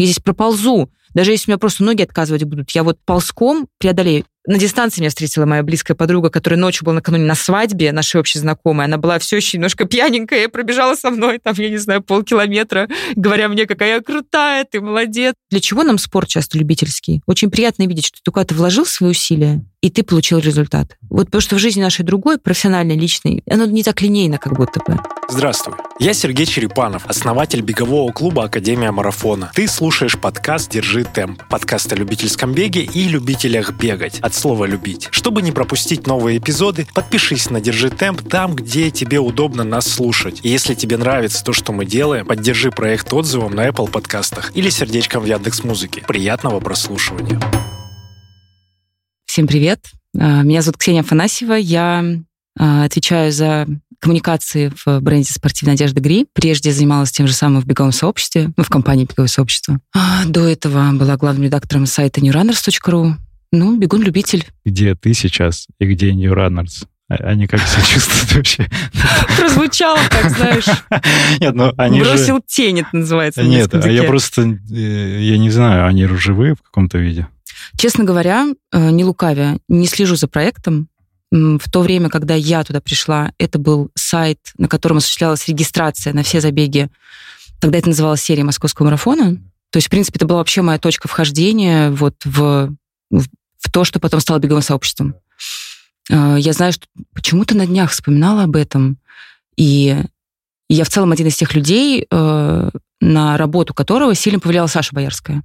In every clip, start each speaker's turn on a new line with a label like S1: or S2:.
S1: Я здесь проползу. Даже если у меня просто ноги отказывать будут, я вот ползком преодолею. На дистанции меня встретила моя близкая подруга, которая ночью была накануне на свадьбе нашей общей знакомой. Она была все еще немножко пьяненькая, пробежала со мной, там, я не знаю, полкилометра, говоря мне, какая я крутая, ты молодец. Для чего нам спорт часто любительский? Очень приятно видеть, что ты куда-то вложил свои усилия, и ты получил результат. Вот потому что в жизни нашей другой, профессиональной, личной, оно не так линейно, как будто бы.
S2: Здравствуй, я Сергей Черепанов, основатель бегового клуба Академия Марафона. Ты слушаешь подкаст «Держи темп», подкаст о любительском беге и любителях бегать, от слова «любить». Чтобы не пропустить новые эпизоды, подпишись на «Держи темп» там, где тебе удобно нас слушать. И если тебе нравится то, что мы делаем, поддержи проект отзывом на Apple подкастах или сердечком в Яндекс Музыке. Приятного прослушивания.
S1: Всем привет. А, Меня зовут Ксения Афанасьева. Я а, отвечаю за коммуникации в бренде спортивной одежды Гри. Прежде занималась тем же самым в беговом сообществе, ну, в компании беговое сообщество. А до этого была главным редактором сайта newrunners.ru. Ну, бегун-любитель.
S3: Где ты сейчас и где New Runners? А- Они как себя чувствуют вообще?
S1: Прозвучало, так знаешь.
S3: Нет, ну они же...
S1: Бросил тень, это называется. на
S3: Нет, а я просто, э, я не знаю, они живые в каком-то виде?
S1: Честно говоря, э, не лукавя, не слежу за проектом. В то время, когда я туда пришла, это был сайт, на котором осуществлялась регистрация на все забеги. Тогда это называлось серия московского марафона. То есть, в принципе, это была вообще моя точка вхождения вот в, в, в то, что потом стало беговым сообществом. Э, Я знаю, что почему-то на днях вспоминала об этом. И я в целом один из тех людей, э, на работу которого сильно повлияла Саша Боярская.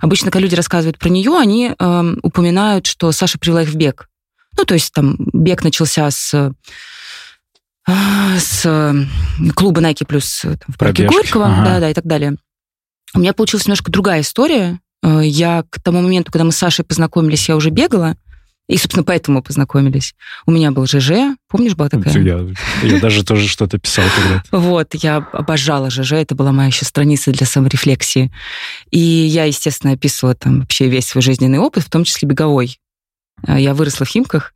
S1: Обычно, когда люди рассказывают про нее, они эм, упоминают, что Саша привела их в бег. Ну, то есть там бег начался с, э, с э, клуба Nike плюс э, там, в парке. Горького,
S3: Ага.
S1: да, да, и так далее. У меня получилась немножко другая история. Э, Я к тому моменту, когда мы с Сашей познакомились, я уже бегала. И, собственно, поэтому мы познакомились. У меня был ЖЖ, помнишь, была такая?
S3: Я, я даже тоже что-то писал когда-то.
S1: Вот, я обожала ЖЖ, это была моя еще страница для саморефлексии. И я, естественно, описывала там вообще весь свой жизненный опыт, в том числе беговой. А, Я выросла в Химках,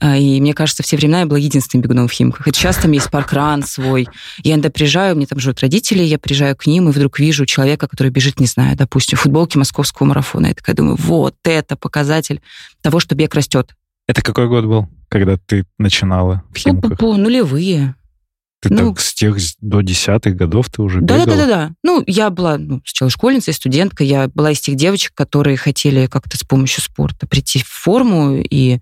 S1: и мне кажется, в те времена я была единственным бегуном в Химках. И сейчас там есть паркран свой. Я иногда приезжаю, мне там живут родители, я приезжаю к ним и вдруг вижу человека, который бежит, не знаю, допустим, в футболке московского марафона. Я такая думаю, вот это показатель того, что бег растет.
S3: Это какой год был, когда ты начинала в Химках?
S1: По нулевые.
S3: Ты
S1: ну,
S3: так с тех до десятых годов ты уже бегала?
S1: Да, да, да, да, да. Ну, я была ну, сначала школьницей, студенткой. Я была из тех девочек, которые хотели как-то с помощью спорта прийти в форму и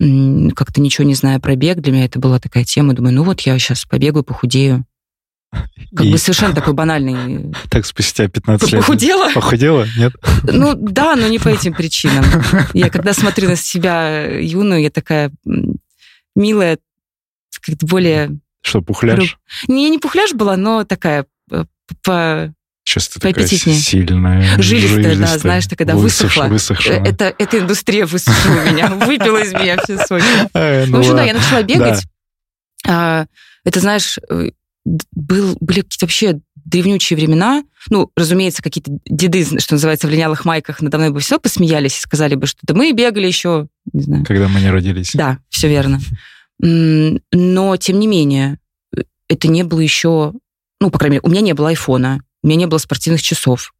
S1: как-то ничего не зная про бег, для меня это была такая тема. Думаю, ну вот я сейчас побегаю, похудею. Как
S3: И
S1: бы совершенно такой банальный.
S3: Так спустя 15 лет...
S1: Похудела?
S3: Похудела? Нет?
S1: Ну да, но не по этим причинам. Я когда смотрю на себя юную, я такая милая, как-то более...
S3: Что, пухляш?
S1: Не, не пухляш была, но такая э, по
S3: Сейчас ты такая сильная,
S1: Жилистая, да, знаешь, ты когда
S3: высох-
S1: высохла.
S3: высохшая.
S1: Э, Это, эта индустрия высушила меня, выпила из меня все соки.
S3: Э,
S1: В
S3: ну
S1: общем, да, я начала бегать. А, Это, знаешь, э, был, были какие-то вообще древнючие времена. Ну, разумеется, какие-то деды, что называется, в линялых майках надо мной бы все посмеялись и сказали бы, что да мы бегали еще, не знаю.
S3: Когда мы не родились.
S1: Да, все верно. Но, тем не менее, э, это не было еще... Ну, по крайней мере, у меня не было айфона, у меня не было спортивных часов.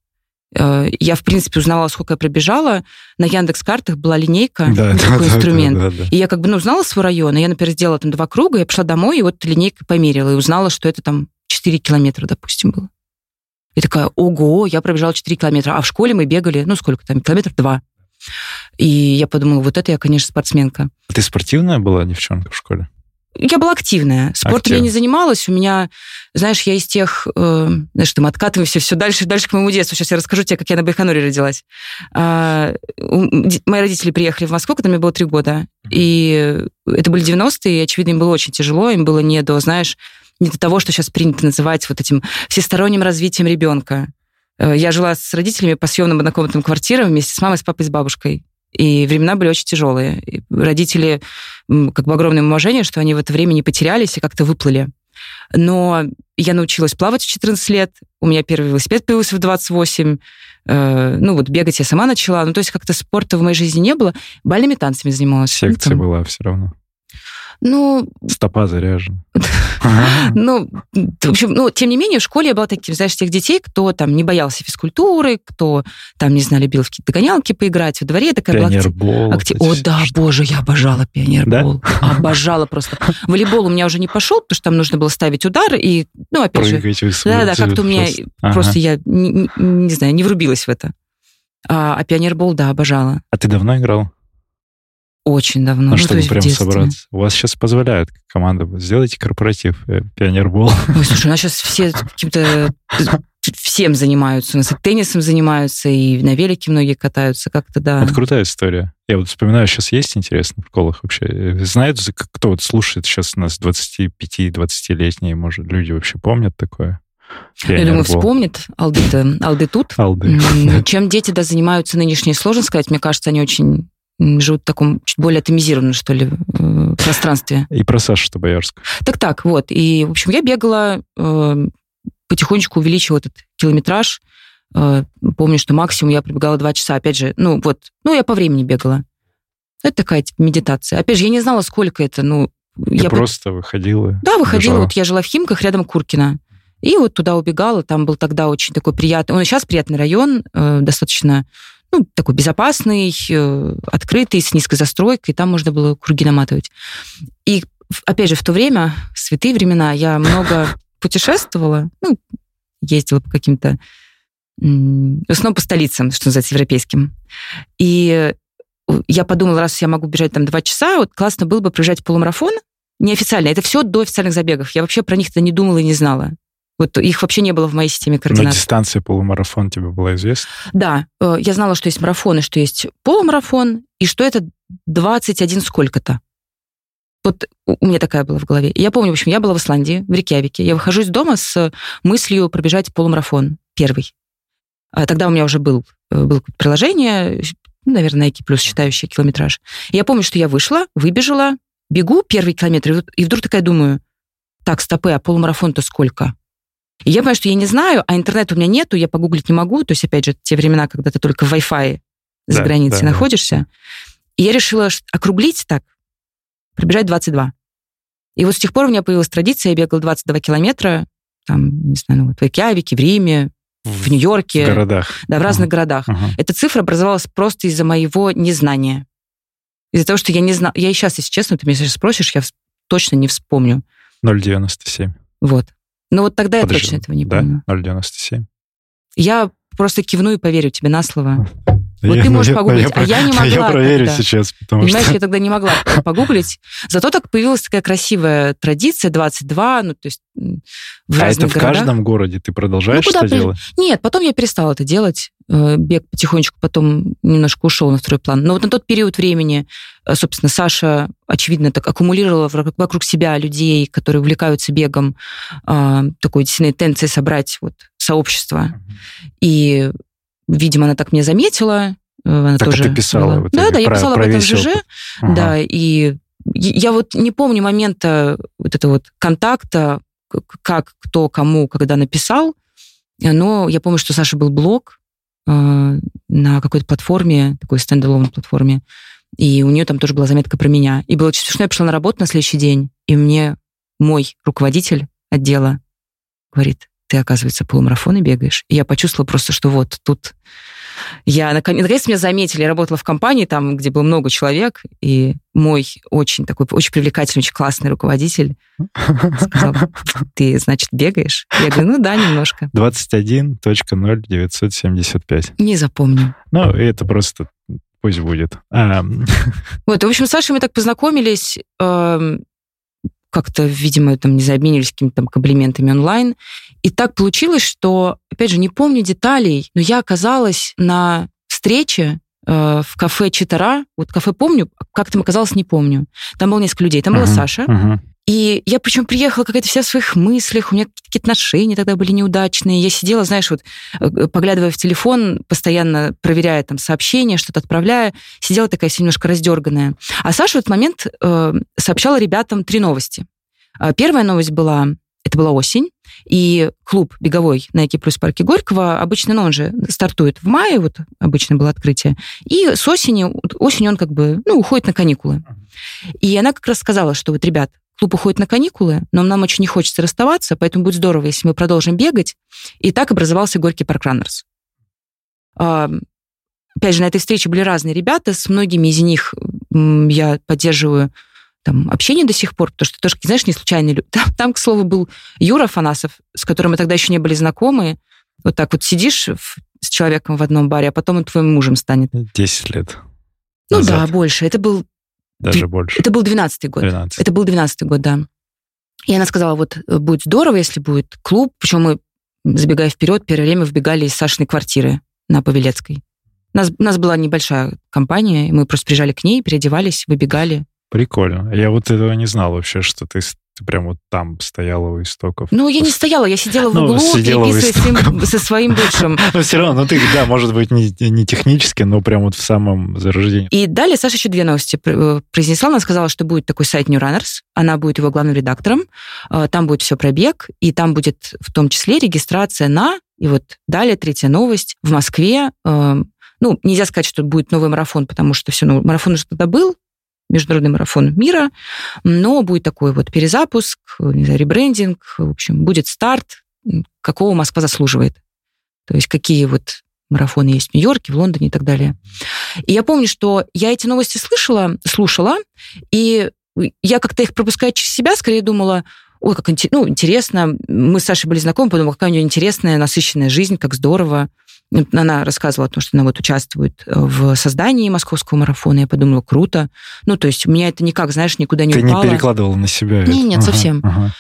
S1: Э, Я, в принципе, узнавала, сколько я пробежала. На Яндекс-картах была линейка,
S3: Да,
S1: такой
S3: да,
S1: инструмент.
S3: да, да, да.
S1: И я как бы, ну, знала свой район, и я, например, сделала там два круга, я пошла домой, и вот линейкой померила, и узнала, что это там 4 километра, допустим, было. И такая, ого, я пробежала 4 километра. А в школе мы бегали, ну, сколько там, километров два. И я подумала, вот это я, конечно, спортсменка.
S3: Ты спортивная была девчонка в школе?
S1: Я была активная. Спортом
S3: Активная.
S1: я не занималась. У меня, знаешь, я из тех, э, знаешь, там откатываемся все дальше и дальше к моему детству. Сейчас я расскажу тебе, как я на Байконуре родилась. А, у- мои родители приехали в Москву, когда мне было три года. И это были 90-е, и, очевидно, им было очень тяжело. Им было не до, знаешь, не до того, что сейчас принято называть вот этим всесторонним развитием ребенка. Э, Я жила с родителями по съемным однокомнатным квартирам вместе с мамой, с папой, с бабушкой. И времена были очень тяжелые. И родители, как бы огромное уважение, что они в это время не потерялись и как-то выплыли. Но я научилась плавать в 14 лет, у меня первый велосипед появился в 28, э, ну вот бегать я сама начала, ну то есть как-то спорта в моей жизни не было, бальными танцами занималась. Ну,
S3: Секция
S1: там,
S3: была все равно.
S1: Ну,
S3: Стопа заряжена.
S1: ну, в общем, ну, тем не менее, в школе я была таким, знаешь, тех детей, кто там не боялся физкультуры, кто там, не знаю, любил в какие-то догонялки поиграть во дворе. Такая
S3: Пионербол.
S1: О, да, боже, я обожала пионербол. Обожала просто. Волейбол у меня уже не пошел, потому что там нужно было ставить удар, и, ну, опять же, да-да, как-то у меня
S3: Просто-
S1: я, не знаю, не врубилась в это. А, а пионербол, да, обожала.
S3: А ты давно играл?
S1: Очень давно.
S3: Ну,
S1: Ну, то
S3: чтобы прям собраться. У вас сейчас позволяют команда. Сделайте корпоратив, э, пионербол.
S1: Ой, слушай, у нас сейчас все каким-то всем занимаются. У нас и теннисом занимаются, и на велике многие катаются. Как-то, да.
S3: Это крутая история. Я вот вспоминаю, сейчас есть интересно в школах вообще? Э, Знают, кто вот слушает сейчас у нас 25-20-летние, может, люди вообще помнят такое?
S1: Я думаю,
S3: Пионербол.
S1: вспомнит алды-то, алды тут.
S3: Алды.
S1: Чем дети да, занимаются нынешние, сложно сказать. Мне кажется, они очень живут в таком чуть более атомизированном, что ли, э, пространстве.
S3: И про Сашу Тобоярскую.
S1: Так так, вот. И, в общем, я бегала, э, потихонечку увеличила этот километраж. Э, помню, что максимум я пробегала два часа. Опять же, ну вот, ну я по времени бегала. Это такая типа, медитация. Опять же, я не знала, сколько это. Ну,
S3: Ты
S1: я
S3: просто выходила.
S1: Да, выходила.
S3: бежала.
S1: Вот я жила в Химках, рядом Куркина. И вот туда убегала. Там был тогда очень такой приятный... Он сейчас приятный район, э, достаточно ну, такой безопасный, э, открытый, с низкой застройкой. Там можно было круги наматывать. И, опять же, в то время, в святые времена, я много путешествовала. Ну, ездила по каким-то... В основном по столицам, что называется, европейским. И э, я подумала, раз я могу бежать там два часа, вот классно было бы пробежать полумарафон, неофициально. Это все до официальных забегов. Я вообще про них то не думала и не знала. Вот их вообще не было в моей системе
S3: Но
S1: координат.
S3: дистанция полумарафон тебе была известна?
S1: Да, э, я знала, что есть марафон, и что есть полумарафон, и что это 21 сколько-то. Вот у меня такая была в голове. И я помню, в общем, я была в Исландии, в Рейкьявике. Я выхожу из дома с мыслью пробежать полумарафон первый. А Тогда у меня уже был, э, было приложение, ну, наверное, Nike плюс считающее километраж. И я помню, что я вышла, выбежала, бегу первый километр, и вдруг такая думаю, так, стопы, а полумарафон-то сколько? И я понимаю, что я не знаю, а интернета у меня нету, я погуглить не могу. То есть, опять же, те времена, когда ты только в Wi-Fi за
S3: Да,
S1: границей
S3: да, да.
S1: находишься. И я решила округлить так, пробежать 22. И вот с тех пор у меня появилась традиция, я бегала 22 километра, там, не знаю, ну, вот в Рейкьявике, в Риме, в Нью-Йорке,
S3: В городах.
S1: да, в разных
S3: Ага.
S1: городах.
S3: Ага.
S1: Эта цифра образовалась просто из-за моего незнания. Из-за того, что я не знала... Я и сейчас, если честно, ты меня сейчас спросишь, я точно не вспомню.
S3: 0,97.
S1: Вот. Но вот тогда
S3: Подожди,
S1: я точно этого не
S3: да?
S1: помню.
S3: 0,97.
S1: Я просто кивну и поверю тебе на слово. Вот
S3: Я-
S1: ты можешь
S3: я-
S1: погуглить,
S3: я
S1: а я не
S3: про- Я
S1: могла
S3: проверю
S1: тогда.
S3: сейчас, потому
S1: Понимаешь,
S3: что...
S1: я тогда не могла погуглить. Зато так появилась такая красивая традиция 22, ну, то есть в
S3: А это в
S1: городах.
S3: каждом городе ты продолжаешь
S1: Ну,
S3: это
S1: при-
S3: делать?
S1: Нет, потом я перестала это делать. Э, Бег потихонечку потом немножко ушел на второй план. Но вот на тот период времени, э, собственно, Саша, очевидно, так аккумулировала вокруг- себя людей, которые увлекаются бегом, а, такой действительно тенденцией собрать вот сообщество. И, видимо, она так меня заметила. э, Она
S3: Так
S1: тоже
S3: ты писала
S1: была-
S3: в
S1: Да, да, я писала
S3: про
S1: об этом в ЖЖ.
S3: Ага.
S1: Да, и я вот не помню момента вот этого вот контакта, как, кто, кому, когда написал, но я помню, что Саша был блог э, на какой-то платформе, такой стендалон платформе, и у нее там тоже была заметка про меня. И было очень смешно, я пришла на работу на следующий день, и мне мой руководитель отдела говорит, ты, оказывается, полумарафоны бегаешь. И я почувствовала просто, что вот тут я наконец, меня заметили. Я работала в компании, там, где было много человек, и мой очень такой, очень привлекательный, очень классный руководитель сказал, ты, значит, бегаешь? Я говорю, ну да, немножко.
S3: 21.0975.
S1: Не запомню.
S3: Ну, это просто пусть будет. А,
S1: Вот, и, в общем, с Сашей мы так познакомились, эм, как-то, видимо, там, не знаю, обменились какими-то там комплиментами онлайн. И так получилось, что, опять же, не помню деталей, но я оказалась на встрече э, в кафе Читара. Вот кафе помню, как там оказалось, не помню. Там было несколько людей. Там была
S3: Мгм,
S1: Саша.
S3: мгм.
S1: И я причем приехала какая-то вся в своих мыслях, у меня какие-то отношения тогда были неудачные. Я сидела, знаешь, вот э, поглядывая в телефон, постоянно проверяя там сообщения, что-то отправляя, сидела такая вся немножко раздерганная. А Саша в этот момент э, сообщала ребятам три новости. А Первая новость была, это была осень, и клуб беговой на Nike Плюс парке Горького, обычно, ну, он же стартует в мае, вот обычно было открытие, и с осени, осенью он как бы, ну, уходит на каникулы. И она как раз сказала, что вот, ребят, клуб уходит на каникулы, но нам очень не хочется расставаться, поэтому будет здорово, если мы продолжим бегать. И так образовался Горький парк Раннерс. Опять же, на этой встрече были разные ребята, с многими из них я поддерживаю там, общение до сих пор, потому что тоже, знаешь, не случайные люди. Там, там, к слову, был Юра Фанасов, с которым мы тогда еще не были знакомы. Вот так вот сидишь в, с человеком в одном баре, а потом он твоим мужем станет.
S3: Десять лет.
S1: Ну назад. да, больше. Это был...
S3: Даже больше.
S1: Это был двенадцатый год. 12. Это был двенадцатый год, да. И она сказала, вот будет здорово, если будет клуб. Причем мы, забегая вперед, первое время вбегали из Сашиной квартиры на Павелецкой. У нас, у нас была небольшая компания, и мы просто приезжали к ней, переодевались, выбегали.
S3: Прикольно. Я вот этого не знал вообще, что ты, ты прям вот там стояла у истоков.
S1: Ну, я не стояла, я сидела в ну, углу, сидела переписываясь со своим бывшим.
S3: Но все равно, ну ты, да, может быть, не, не технически, но прям вот в самом зарождении.
S1: И далее Саша еще две новости э, произнесла. Она сказала, что будет такой сайт New Runners. Она будет его главным редактором. Э, там будет все про бег, и там будет в том числе регистрация на... И вот далее третья новость. В Москве э, ну, нельзя сказать, что будет новый марафон, потому что все, ну, марафон уже тогда был, международный марафон мира, но будет такой вот перезапуск, не знаю, ребрендинг, в общем, будет старт, какого Москва заслуживает. То есть какие вот марафоны есть в Нью-Йорке, в Лондоне и так далее. И я помню, что я эти новости слышала, слушала, и я как-то их пропуская через себя, скорее думала, ой, как ну, интересно. Мы с Сашей были знакомы, подумала, какая у нее интересная, насыщенная жизнь, как здорово. Она рассказывала о том, что она вот участвует э, в создании московского марафона. Я подумала, круто. Ну, то есть у меня это никак, знаешь, никуда не
S3: Ты
S1: упало.
S3: Ты не перекладывала на себя
S1: Нет, нет, ага, совсем. Ага.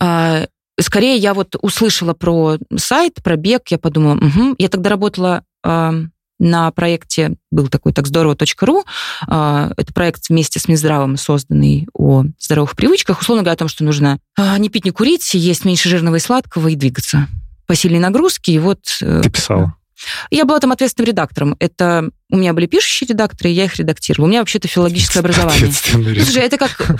S1: А, скорее, я вот услышала про сайт, про бег, я подумала, угу. Я тогда работала а, на проекте, был такой так здорово.ру. А, это проект вместе с Минздравом созданный о здоровых привычках. Условно говоря, о том, что нужно а, не пить, не курить, есть меньше жирного и сладкого и двигаться по сильной нагрузке. И вот...
S3: Э, Ты писала?
S1: Я была там ответственным редактором. Это у меня были пишущие редакторы, и я их редактировала. У меня вообще-то филологическое образование. Редактор. Слушай, это как...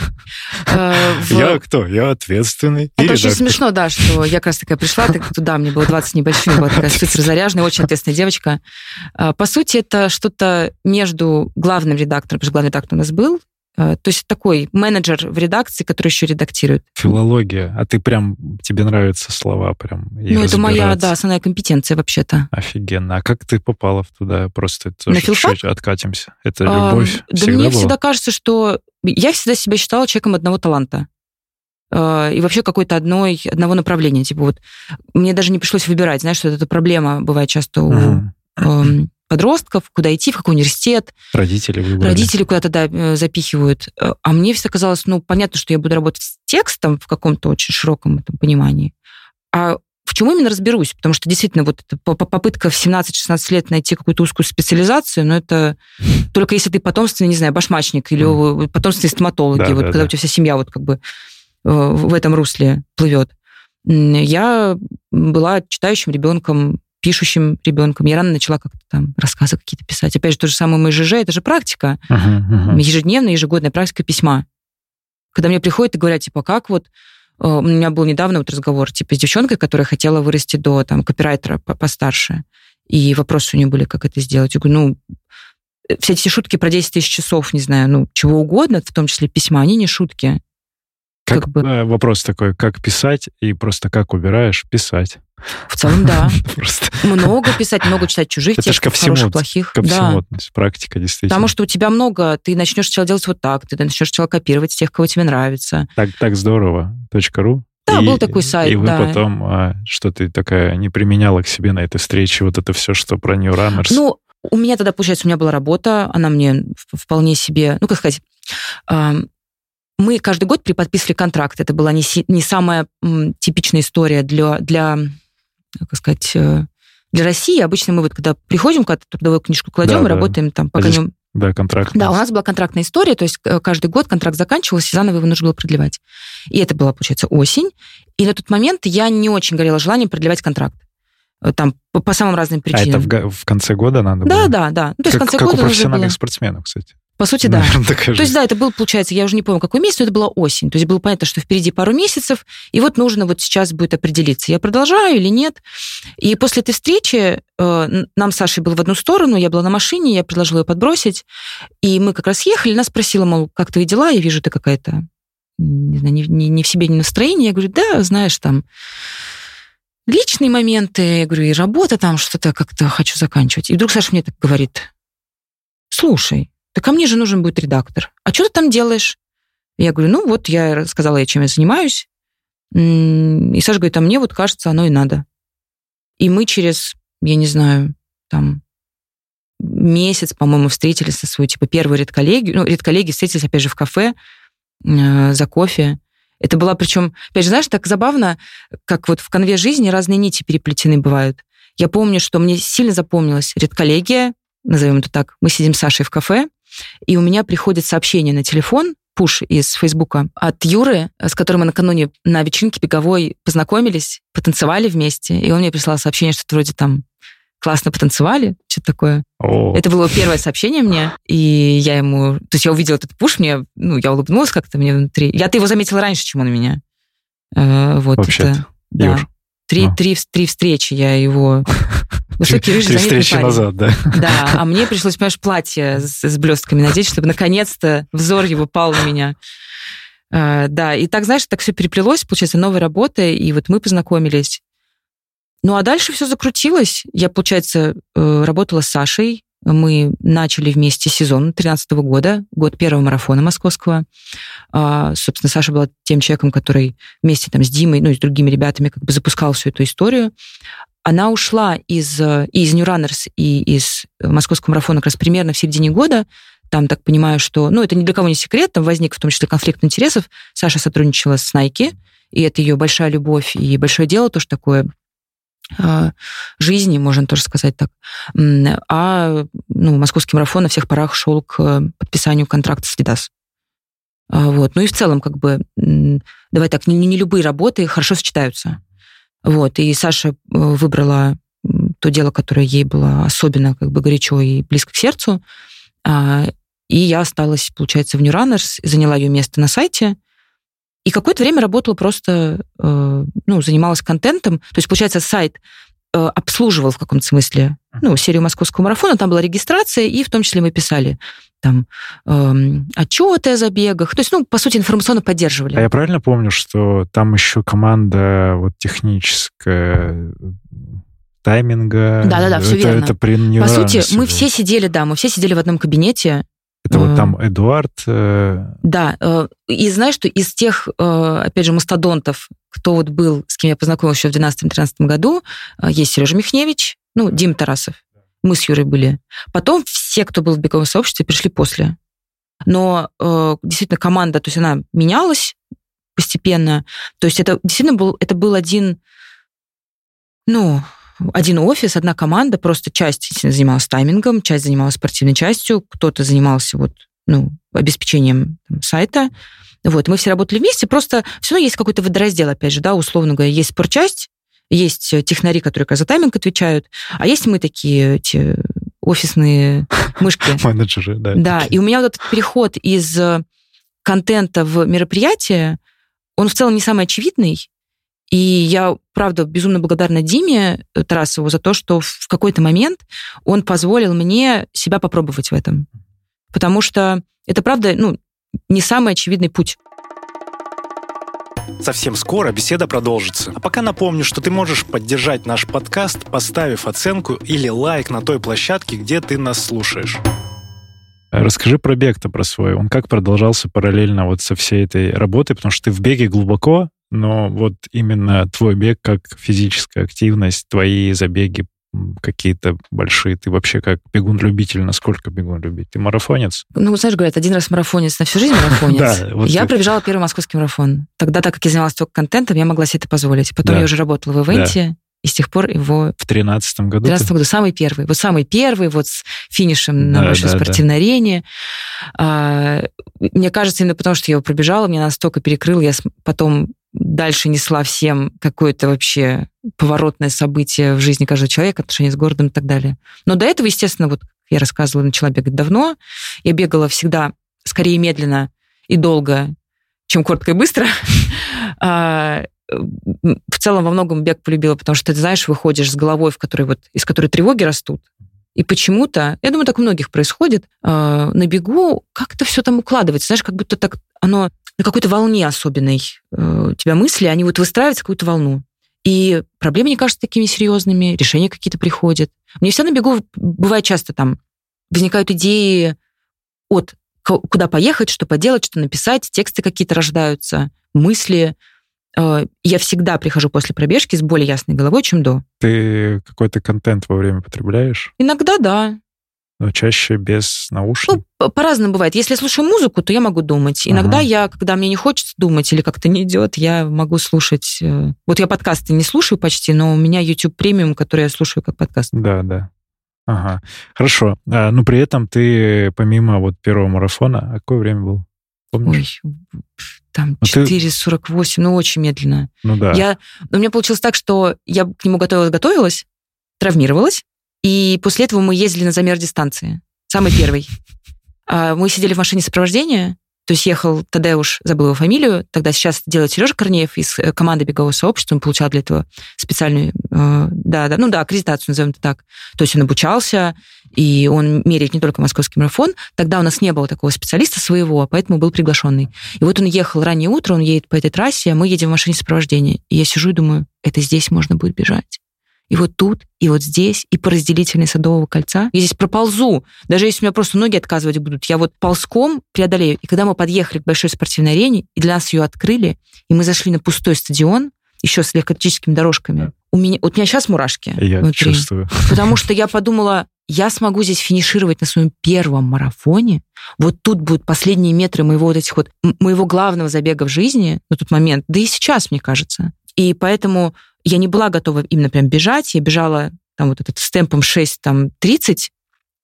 S3: Э, в... Я кто? Я ответственный
S1: Это очень смешно, да, что я как раз такая пришла туда, мне было 20 небольшими, была такая супер заряженная, очень ответственная девочка. Э, по сути, это что-то между главным редактором, потому что главный редактор у нас был, то есть такой менеджер в редакции, который еще редактирует.
S3: Филология. А ты прям, тебе нравятся слова прям?
S1: Ну, это моя, да, основная компетенция вообще-то.
S3: Офигенно. А как ты попала туда? Просто тоже чуть-чуть откатимся. Это любовь
S1: а, Да мне была? всегда кажется, что... Я всегда себя считала человеком одного таланта э, и вообще какой-то одной, одного направления. Типа вот мне даже не пришлось выбирать. Знаешь, что это проблема бывает часто у uh-huh подростков, куда идти, в какой университет.
S3: Родители выбрали.
S1: Родители куда-то да, э, запихивают. Э, а мне всегда казалось, ну, понятно, что я буду работать с текстом в каком-то очень широком этом понимании. А в чем именно разберусь? Потому что действительно вот попытка в 17-16 лет найти какую-то узкую специализацию, но это только если ты потомственный, не знаю, башмачник или mm. потомственные стоматологи, да, вот да, когда да. у тебя вся семья вот как бы э, в этом русле плывет. Я была читающим ребенком пишущим ребенком. Я рано начала как-то там рассказы какие-то писать. Опять же, то же самое МЖЖ, это же практика. Uh-huh, uh-huh. Ежедневная, ежегодная практика письма. Когда мне приходят и говорят, типа, как вот... Э, у меня был недавно вот разговор, типа, с девчонкой, которая хотела вырасти до там копирайтера постарше. И вопросы у нее были, как это сделать. Я говорю, ну, э, все эти шутки про 10 тысяч часов, не знаю, ну, чего угодно, в том числе письма, они не шутки.
S3: Как, как бы... Э, вопрос такой, как писать и просто как убираешь писать?
S1: В целом, да. Просто. Много писать, много читать чужих Это текстов, всему, хороших, плохих.
S3: Ко всему, да. практика действительно.
S1: Потому что у тебя много, ты начнешь сначала делать вот так, ты начнешь сначала копировать тех, кого тебе нравится.
S3: Так, так здорово. .ру.
S1: Да, и, был такой сайт,
S3: И вы
S1: да.
S3: потом, а, что ты такая не применяла к себе на этой встрече, вот это все, что про New Runners?
S1: Ну, у меня тогда, получается, у меня была работа, она мне вполне себе, ну, как сказать, мы каждый год приподписывали контракт. Это была не, не самая типичная история для, для, как сказать, э, для России. Обычно мы вот когда приходим, когда трудовую книжку кладем да, и да. работаем там, пока а не...
S3: Да, контракт.
S1: Да, у нас была контрактная история, то есть э, каждый год контракт заканчивался, и заново его нужно было продлевать. И это была, получается, осень. И на тот момент я не очень горела желанием продлевать контракт. Э, там по, по самым разным причинам.
S3: А это в, в конце года надо
S1: да, было? Да, да, да. Ну,
S3: то есть как, в конце как года у профессиональных было... спортсменов, кстати.
S1: По сути, да.
S3: Наверное,
S1: То есть, да, это был, получается, я уже не помню, какой месяц, но это была осень. То есть было понятно, что впереди пару месяцев, и вот нужно вот сейчас будет определиться, я продолжаю или нет. И после этой встречи э, нам с Сашей было в одну сторону, я была на машине, я предложила ее подбросить, и мы как раз ехали, она спросила, мол, как твои дела, я вижу, ты какая-то не, знаю, не, не, не в себе, не настроение. Я говорю, да, знаешь, там личные моменты, я говорю, и работа там, что-то как-то хочу заканчивать. И вдруг Саша мне так говорит, слушай, так ко мне же нужен будет редактор. А что ты там делаешь? Я говорю, ну вот я рассказала ей, чем я занимаюсь. И Саша говорит, а мне вот кажется, оно и надо. И мы через, я не знаю, там месяц, по-моему, встретились со свою, типа, первую редколлегию. Ну, редколлегии встретились, опять же, в кафе э, за кофе. Это было, причем, опять же, знаешь, так забавно, как вот в конве жизни разные нити переплетены бывают. Я помню, что мне сильно запомнилась редколлегия, назовем это так. Мы сидим с Сашей в кафе, и у меня приходит сообщение на телефон, пуш из Фейсбука от Юры, с которым мы накануне на вечеринке беговой познакомились, потанцевали вместе, и он мне прислал сообщение, что вроде там классно потанцевали, что-то такое.
S3: О.
S1: Это было первое сообщение мне, и я ему... То есть я увидела этот пуш, мне, ну, я улыбнулась как-то мне внутри. Я-то его заметила раньше, чем он меня. Э, вот
S3: Вообще-то,
S1: это... Да.
S3: Юр.
S1: Три,
S3: Ну.
S1: три, три встречи я его... Высокий, рыжий,
S3: Три встречи
S1: парень.
S3: назад, да.
S1: Да, а мне пришлось, понимаешь, платье с, с блестками надеть, чтобы наконец-то взор его пал на меня. Э, да, и так, знаешь, так все переплелось, получается, новая работа, и вот мы познакомились. Ну, а дальше все закрутилось. Я, получается, э, работала с Сашей. Мы начали вместе сезон 2013 года, год первого марафона московского. А, Собственно, Саша была тем человеком, который вместе там с Димой, ну, и с другими ребятами как бы запускал всю эту историю. Она ушла из, и из New Runners, и из московского марафона как раз примерно в середине года. Там, так понимаю, что... Ну, это ни для кого не секрет, там возник в том числе конфликт интересов. Саша сотрудничала с Nike, и это ее большая любовь и большое дело, тоже такое а, жизни, можно тоже сказать так. А ну, московский марафон на всех парах шел к подписанию контракта с Лидас. А, Вот. Ну и в целом, как бы, давай так, не, не любые работы хорошо сочетаются. Вот. И Саша э, выбрала то дело, которое ей было особенно как бы горячо и близко к сердцу. А, И я осталась, получается, в New Runners, заняла ее место на сайте. И какое-то время работала просто, э, ну, занималась контентом. То есть, получается, сайт э, обслуживал в каком-то смысле ну, серию московского марафона, там была регистрация, и в том числе мы писали там эм, отчеты о забегах. То есть, ну, по сути, информационно поддерживали.
S3: А я правильно помню, что там еще команда вот техническая тайминга.
S1: Да-да-да, всё
S3: это,
S1: верно.
S3: Это при
S1: По сути, мы все сидели, да, мы все сидели в одном кабинете.
S3: Это вот
S1: э,
S3: там Эдуард. э,
S1: Да, э, и знаешь, что из тех, опять же, мастодонтов, кто вот был, с кем я познакомилась еще в 2012-2013 году, есть Сережа Михневич, ну, Дим Тарасов. Мы с Юрой были. Потом все, кто был в беговом сообществе, пришли после. Но действительно команда, то есть она менялась постепенно. То есть это действительно был, это был один, ну, один офис, одна команда, просто часть занималась таймингом, часть занималась спортивной частью, кто-то занимался вот, ну, обеспечением там, сайта. Вот, мы все работали вместе, просто все равно есть какой-то водораздел, опять же, да, условно говоря, есть спортчасть, есть э, технари, которые за тайминг отвечают, а есть мы такие эти офисные мышки.
S3: менеджеры, да.
S1: Да,
S3: такие.
S1: и у меня вот этот переход из э, контента в мероприятие, он в целом не самый очевидный. И я, правда, безумно благодарна Диме э, Тарасову за то, что в какой-то момент он позволил мне себя попробовать в этом. Потому что это, правда, ну, не самый очевидный путь.
S2: Совсем скоро беседа продолжится. А пока напомню, что ты можешь поддержать наш подкаст, поставив оценку или лайк на той площадке, где ты нас слушаешь.
S3: Расскажи про бег-то про свой. Он как продолжался параллельно вот со всей этой работой? Потому что ты в беге глубоко, но вот именно твой бег как физическая активность, твои забеги какие-то большие. Ты вообще как бегун-любитель, насколько бегун-любитель? Ты марафонец?
S1: Ну, знаешь, говорят, один раз марафонец, на всю жизнь марафонец. Я пробежала первый московский марафон. Тогда, так как я занималась только контентом, я могла себе это позволить. Потом я уже работала в ивенте, и с тех пор его
S3: В тринадцатом
S1: в
S3: году? ты-
S1: 2013 году самый первый. Вот самый первый, вот с финишем на
S3: Да,
S1: большой
S3: да, да.
S1: спортивной арене. А, мне кажется, именно потому, что я его пробежала, меня настолько перекрыл, я потом дальше несла всем какое-то вообще поворотное событие в жизни каждого человека, отношения с городом и так далее. Но до этого, естественно, вот я рассказывала, начала бегать давно. Я бегала всегда скорее медленно и долго, чем коротко и быстро. А, в целом во многом бег полюбила, потому что ты, знаешь, выходишь с головой, в которой вот, из которой тревоги растут. И почему-то, я думаю, так у многих происходит, а, на бегу как-то все там укладывается, знаешь, как будто так оно на какой-то волне особенной э, у тебя мысли, они вот выстраиваются в какую-то волну. И проблемы не кажутся такими серьезными, решения какие-то приходят. Мне все на бегу бывает часто там возникают идеи от куда поехать, что поделать, что написать, тексты какие-то рождаются, мысли. Э, я всегда прихожу после пробежки с более ясной головой, чем до.
S3: Ты какой-то контент во время потребляешь?
S1: Иногда да.
S3: Но чаще без наушников?
S1: Ну, по-разному бывает. Если я слушаю музыку, то я могу думать. Иногда ага. я, когда мне не хочется думать или как-то не идет, я могу слушать... Э, вот я подкасты не слушаю почти, но у меня YouTube премиум, который я слушаю как подкаст.
S3: Да, да. Ага, хорошо. А, ну, при этом ты, помимо вот первого марафона, а какое время было?
S1: Помнишь? Ой, там ну, 4.48, ты... ну, очень медленно.
S3: Ну, да.
S1: Я... Но у меня получилось так, что я к нему готовилась-готовилась, травмировалась, и после этого мы ездили на замер дистанции. Самый первый. А, мы сидели в машине сопровождения, то есть ехал Тадеуш, забыл его фамилию, тогда сейчас делает Сережа Корнеев из э, команды бегового сообщества, он получал для этого специальную, э, да, да, ну да, аккредитацию, назовем это так. То есть он обучался, и он меряет не только московский марафон. Тогда у нас не было такого специалиста своего, поэтому был приглашенный. И вот он ехал раннее утро, он едет по этой трассе, а мы едем в машине сопровождения. И я сижу и думаю, это здесь можно будет бежать и вот тут, и вот здесь, и по разделительной Садового кольца. Я здесь проползу. Даже если у меня просто ноги отказывать будут, я вот ползком преодолею. И когда мы подъехали к большой спортивной арене, и для нас ее открыли, и мы зашли на пустой стадион, еще с легкоатлетическими дорожками, у меня, вот у меня сейчас мурашки
S3: Я внутри. чувствую.
S1: Потому что я подумала, я смогу здесь финишировать на своем первом марафоне. Вот тут будут последние метры моего вот этих вот моего главного забега в жизни на тот момент, да и сейчас, мне кажется. И поэтому я не была готова именно прям бежать. Я бежала там вот этот с темпом 6, там, 30,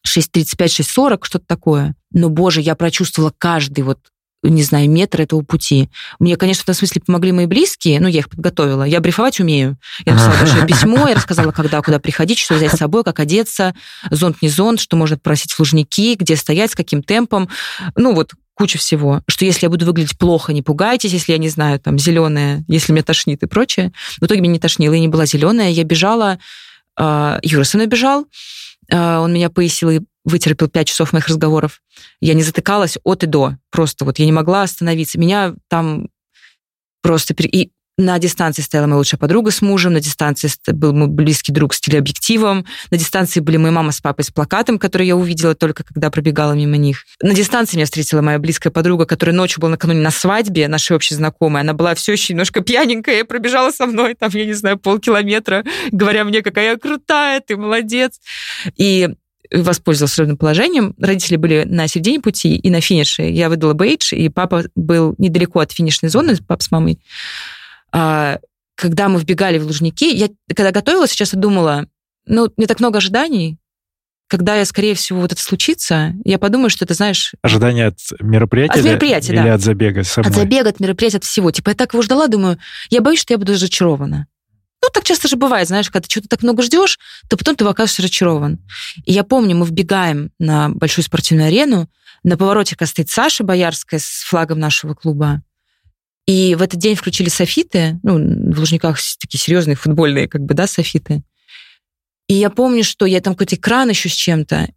S1: 6.35, 6.40, что-то такое. Но, боже, я прочувствовала каждый вот не знаю, метр этого пути. Мне, конечно, в этом смысле помогли мои близкие, но я их подготовила. Я брифовать умею. Я написала большое письмо, я рассказала, когда, куда приходить, что взять с собой, как одеться, зонт, не зонт, что можно просить в лужники, где стоять, с каким темпом. Ну, вот куча всего, что если я буду выглядеть плохо, не пугайтесь, если я не знаю, там, зеленая, если меня тошнит и прочее. В итоге меня не тошнило, и не была зеленая. Я бежала, э, Юра со мной бежал, он меня поясил и вытерпел пять часов моих разговоров. Я не затыкалась от и до. Просто вот я не могла остановиться. Меня там просто... И на дистанции стояла моя лучшая подруга с мужем, на дистанции был мой близкий друг с телеобъективом, на дистанции были моя мама с папой с плакатом, который я увидела только когда пробегала мимо них. На дистанции меня встретила моя близкая подруга, которая ночью была накануне на свадьбе нашей общей знакомой. Она была все еще немножко пьяненькая, пробежала со мной, там, я не знаю, полкилометра, говоря мне, какая я крутая, ты молодец. И воспользовался равным положением. Родители были на середине пути и на финише. Я выдала бейдж, и папа был недалеко от финишной зоны, папа с мамой. А, когда мы вбегали в Лужники, я когда готовилась, сейчас я думала, ну, мне так много ожиданий, когда я, скорее всего, вот это случится, я подумаю, что это, знаешь...
S3: Ожидание от мероприятия?
S1: От мероприятия,
S3: или
S1: да.
S3: от забега самой?
S1: От забега, от мероприятия, от всего. Типа я так его ждала, думаю, я боюсь, что я буду разочарована. Ну, так часто же бывает, знаешь, когда ты что-то так много ждешь, то потом ты оказываешься разочарован. И я помню, мы вбегаем на большую спортивную арену, на повороте стоит Саша Боярская с флагом нашего клуба. И в этот день включили софиты, ну, в Лужниках такие серьезные футбольные, как бы, да, софиты. И я помню, что я там какой-то экран еще с чем-то,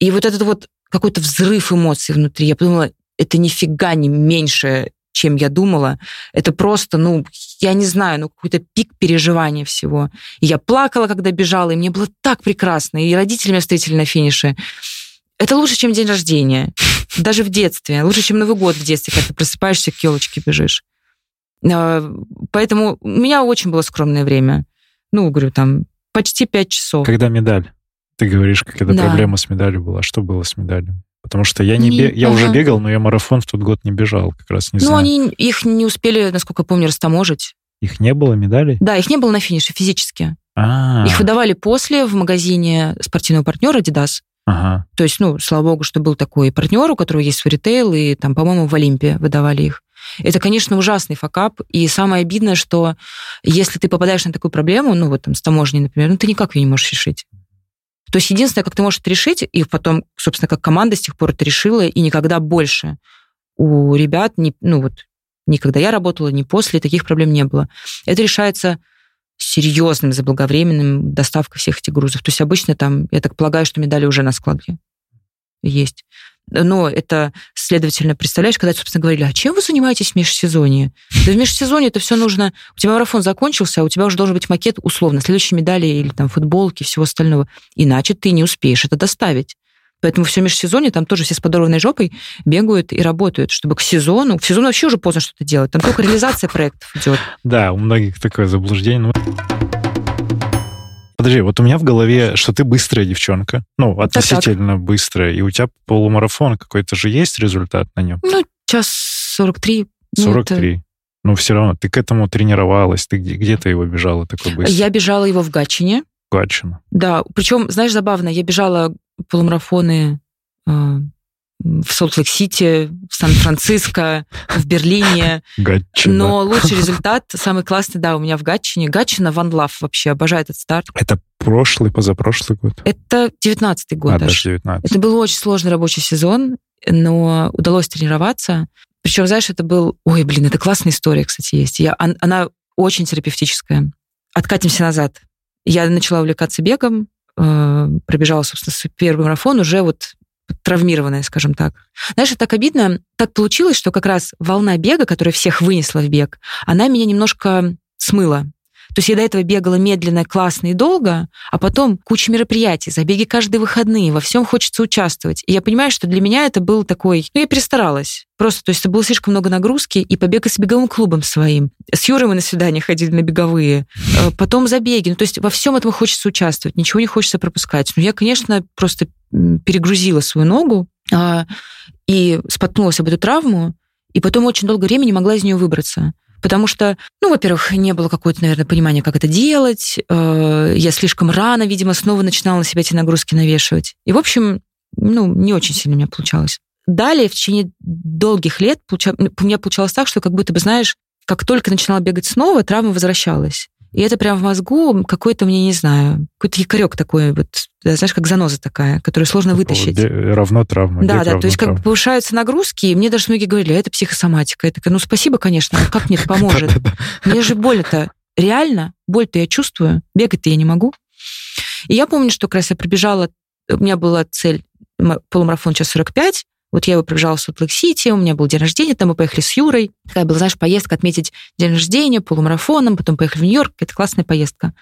S1: и вот этот вот какой-то взрыв эмоций внутри. Я подумала, это нифига не меньше, чем я думала. Это просто, ну, я не знаю, ну, какой-то пик переживания всего. И я плакала, когда бежала, и мне было так прекрасно. И родители меня встретили на финише. Это лучше, чем день рождения. Даже в детстве. Лучше, чем Новый год в детстве, когда ты просыпаешься, к елочке бежишь. А, поэтому у меня очень было скромное время. Ну, говорю, там, почти пять часов.
S3: Когда медаль? Ты говоришь, когда да. проблема с медалью была. Что было с медалью? Потому что я не, не бег... я ага. уже бегал, но я марафон в тот год не бежал, как раз не
S1: ну,
S3: знаю.
S1: Ну, они их не успели, насколько я помню, растаможить.
S3: Их не было медалей?
S1: Да, их не было на финише физически.
S3: А-а-а.
S1: Их выдавали после в магазине спортивного партнера Adidas.
S3: Ага.
S1: То есть, ну, слава богу, что был такой партнер, у которого есть свой ритейл, и там, по-моему, в Олимпе выдавали их. Это, конечно, ужасный факап. И самое обидное, что если ты попадаешь на такую проблему, ну, вот там с таможней, например, ну, ты никак ее не можешь решить. То есть единственное, как ты можешь это решить, и потом, собственно, как команда с тех пор это решила, и никогда больше у ребят, не, ну вот, ни когда я работала, ни после, таких проблем не было. Это решается серьезным, заблаговременным доставкой всех этих грузов. То есть обычно там, я так полагаю, что медали уже на складе есть. Но это, следовательно, представляешь, когда, собственно, говорили, а чем вы занимаетесь в межсезонье? Да в межсезонье это все нужно... У тебя марафон закончился, а у тебя уже должен быть макет условно, следующей медали или там футболки, всего остального. Иначе ты не успеешь это доставить. Поэтому все межсезонье там тоже все с подорванной жопой бегают и работают, чтобы к сезону... К сезону вообще уже поздно что-то делать. Там только реализация проектов идет.
S3: Да, у многих такое заблуждение. Подожди, вот у меня в голове, что ты быстрая девчонка. Ну, относительно так, так. быстрая. И у тебя полумарафон какой-то же есть результат на нем?
S1: Ну, час 43.
S3: 43. Ну, это... Ну, все равно, ты к этому тренировалась. Ты где, где ты его бежала такой быстрый?
S1: Я бежала его в Гатчине.
S3: Гатчина.
S1: Да, причем, знаешь, забавно, я бежала полумарафоны э, в Солт-Лейк-Сити, в Сан-Франциско, в Берлине.
S3: Гатчина.
S1: Но лучший результат, самый классный, да, у меня в Гатчине. Гатчина, one love вообще, обожаю этот старт.
S3: Это прошлый, позапрошлый год?
S1: Это девятнадцатый год
S3: а,
S1: даже.
S3: даже 19.
S1: Это был очень сложный рабочий сезон, но удалось тренироваться. Причем, знаешь, это был... Ой, блин, это классная история, кстати, есть. Я, она очень терапевтическая. Откатимся назад. Я начала увлекаться бегом, э, пробежала, собственно, свой первый марафон уже вот травмированная, скажем так. Знаешь, это так обидно. Так получилось, что как раз волна бега, которая всех вынесла в бег, она меня немножко смыла. То есть я до этого бегала медленно, классно и долго, а потом куча мероприятий, забеги каждые выходные, во всем хочется участвовать. И я понимаю, что для меня это был такой... Ну, я перестаралась. Просто, то есть это было слишком много нагрузки, и побег с беговым клубом своим. С Юрой мы на свидание ходили на беговые. Э, потом забеги. Ну, то есть во всем этом хочется участвовать, ничего не хочется пропускать. Но я, конечно, просто перегрузила свою ногу а, и споткнулась об эту травму, и потом очень долгое время не могла из нее выбраться. Потому что, ну, во-первых, не было какого-то, наверное, понимания, как это делать. Э, я слишком рано, видимо, снова начинала на себя эти нагрузки навешивать. И, в общем, ну, не очень сильно у меня получалось. Далее, в течение долгих лет, у меня получалось так, что как будто бы, знаешь, как только начинала бегать снова, травма возвращалась. И это прям в мозгу какой-то, мне не знаю, какой-то якорек такой, вот, знаешь, как заноза такая, которую сложно вытащить.
S3: Равно травма.
S1: Да, да, то есть как повышаются нагрузки, и мне даже многие говорили, а это психосоматика. Я такая, ну спасибо, конечно, но как мне это поможет? Мне же боль-то реально, боль-то я чувствую, бегать-то я не могу. И я помню, что как раз я пробежала, у меня была цель полумарафон час 45, вот я его пробежала в Солт-Лейк-Сити, у меня был день рождения, там мы поехали с Юрой. Такая была, знаешь, поездка отметить день рождения полумарафоном, потом поехали в Нью-Йорк. Это классная поездка.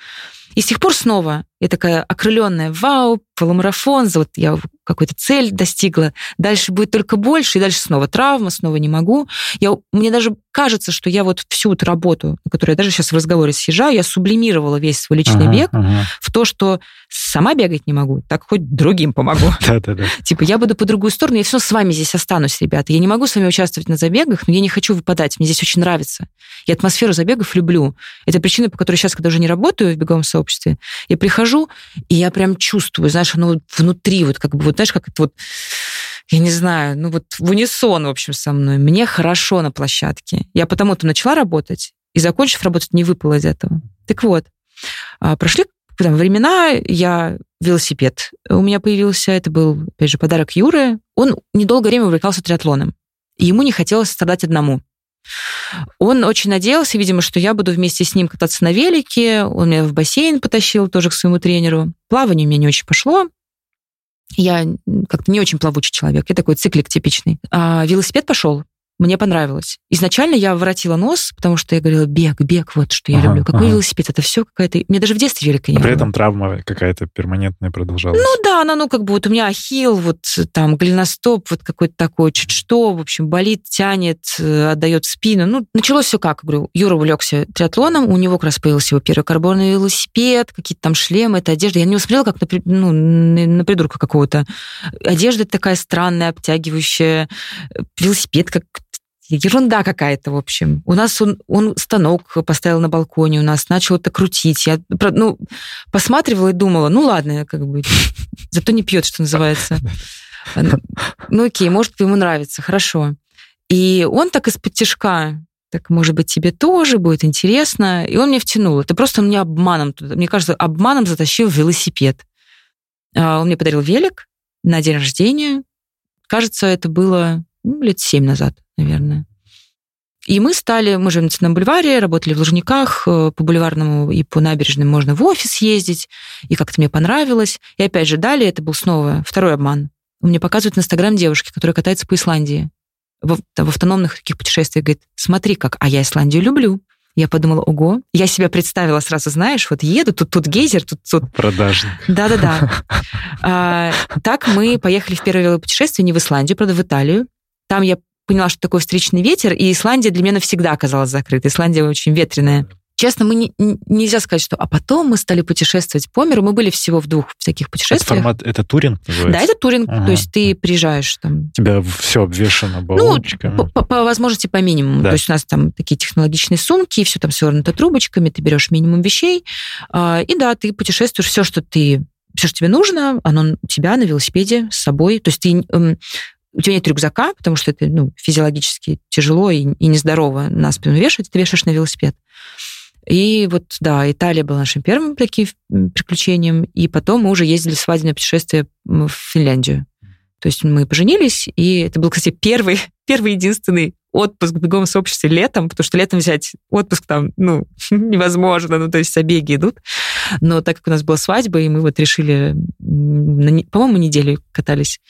S1: И с тех пор снова я такая окрыленная, вау, полумарафон, вот я какую-то цель достигла, дальше будет только больше, и дальше снова травма, снова не могу. Я, мне даже кажется, что я вот всю эту работу, на которую я даже сейчас в разговоре съезжаю, я сублимировала весь свой личный ага, бег ага. в то, что сама бегать не могу, так хоть другим помогу.
S3: Да-да-да.
S1: Типа я буду по другую сторону, я все с вами здесь останусь, ребята. Я не могу с вами участвовать на забегах, но я не хочу выпадать, мне здесь очень нравится. Я атмосферу забегов люблю. Это причина, по которой сейчас, когда уже не работаю в беговом сообществе, я прихожу, и я прям чувствую, знаешь, оно внутри, вот как бы, вот знаешь, как это вот, я не знаю, ну вот в унисон, в общем, со мной. Мне хорошо на площадке. Я потому-то начала работать, и, закончив работать, не выпала из этого. Так вот, а, прошли там, времена, я велосипед у меня появился, это был, опять же, подарок Юры. Он недолгое время увлекался триатлоном, и ему не хотелось страдать одному. Он очень надеялся, видимо, что я буду вместе с ним кататься на велике. Он меня в бассейн потащил тоже к своему тренеру. Плавание у меня не очень пошло. Я как-то не очень плавучий человек. Я такой циклик типичный. А велосипед пошел мне понравилось. Изначально я воротила нос, потому что я говорила, бег, бег, вот что я ага, люблю. Какой ага. велосипед? Это все какая-то... Мне даже в детстве велика не
S3: а При этом травма какая-то перманентная продолжалась.
S1: Ну да, она, ну как бы вот у меня ахилл, вот там голеностоп, вот какой-то такой, чуть что, в общем, болит, тянет, э, отдает спину. Ну, началось все как, говорю, Юра увлекся триатлоном, у него как раз появился его первый карбоновый велосипед, какие-то там шлемы, это одежда. Я не усмотрела как на, ну, на придурка какого-то. Одежда такая странная, обтягивающая, велосипед как ерунда какая-то, в общем. У нас он, он станок поставил на балконе, у нас начал это крутить. Я ну, посматривала и думала, ну ладно, как бы, зато не пьет, что называется. Ну окей, может, ему нравится, хорошо. И он так из-под тяжка, так, может быть, тебе тоже будет интересно. И он мне втянул. Это просто он мне обманом, мне кажется, обманом затащил велосипед. А, он мне подарил велик на день рождения. Кажется, это было ну, лет семь назад, наверное. И мы стали, мы живем на бульваре, работали в Лужниках, э, по бульварному и по набережным можно в офис ездить, и как-то мне понравилось. И опять же, далее это был снова второй обман. Мне показывают в Инстаграм девушки, которая катается по Исландии в, в автономных таких путешествиях, говорит, смотри как, а я Исландию люблю. Я подумала, ого, я себя представила сразу, знаешь, вот еду, тут, тут гейзер, тут... тут...
S3: Продажник.
S1: Да-да-да. А, так мы поехали в первое путешествие не в Исландию, правда, в Италию. Там я поняла, что такой встречный ветер, и Исландия для меня навсегда оказалась закрыта. Исландия очень ветреная. Честно, мы не, нельзя сказать, что... А потом мы стали путешествовать по миру. Мы были всего в двух всяких путешествиях.
S3: Это формат, это туринг называется?
S1: Да, это туринг. Ага. То есть ты приезжаешь там...
S3: Тебя все обвешено баллончиками?
S1: Ну, по, по возможности по минимуму. Да. То есть у нас там такие технологичные сумки, все там свернуто трубочками, ты берешь минимум вещей. А, и да, ты путешествуешь, все, что ты все, что тебе нужно, оно у тебя на велосипеде с собой. То есть ты у тебя нет рюкзака, потому что это ну, физиологически тяжело и, и нездорово на спину вешать, ты вешаешь на велосипед. И вот, да, Италия была нашим первым таким приключением, и потом мы уже ездили в свадебное путешествие в Финляндию. То есть мы поженились, и это был, кстати, первый, первый единственный отпуск в беговом сообществе летом, потому что летом взять отпуск там, ну, невозможно, ну, то есть забеги идут. Но так как у нас была свадьба, и мы вот решили, по-моему, неделю катались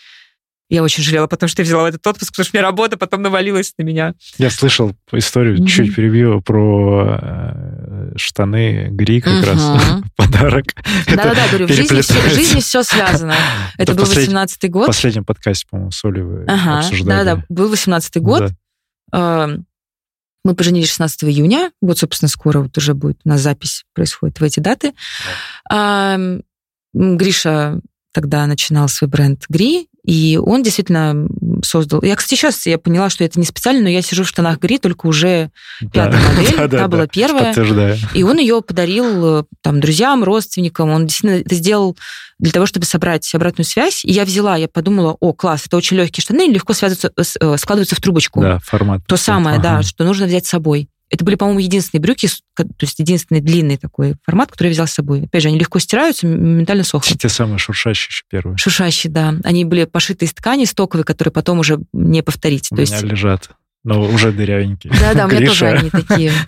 S1: я очень жалела, потому что я взяла этот отпуск, потому что у меня работа потом навалилась на меня.
S3: Я слышал историю, mm-hmm. чуть перебью, про э, штаны Гри как mm-hmm. раз подарок.
S1: Да-да-да, говорю, в жизни, все, в жизни все связано. Это, Это был 18-й год. В
S3: последнем подкасте, по-моему, с Оли вы ага, обсуждали.
S1: Да-да, был 18-й год. Да. Эм, мы поженились 16 июня. Вот, собственно, скоро вот уже будет у нас запись происходит в эти даты. Да. Гриша тогда начинал свой бренд Гри, и он действительно создал... Я, кстати, сейчас я поняла, что это не специально, но я сижу в штанах Гри, только уже пятая да, модель, да, да, та была первая. Подтверждаю. И он ее подарил э, там друзьям, родственникам. Он действительно это сделал для того, чтобы собрать обратную связь. И я взяла, я подумала, о, класс, это очень легкие штаны, легко связываются, э, складываются в трубочку.
S3: Да, формат.
S1: То самое, ага. да, что нужно взять с собой. Это были, по-моему, единственные брюки, то есть единственный длинный такой формат, который я взял с собой. Опять же, они легко стираются, моментально сохнут.
S3: Те самые шуршащие еще первые.
S1: Шуршащие, да. Они были пошиты из ткани стоковой, которые потом уже не повторить.
S3: У
S1: то
S3: меня есть... лежат но уже дырявенькие.
S1: Да-да, у меня тоже они такие.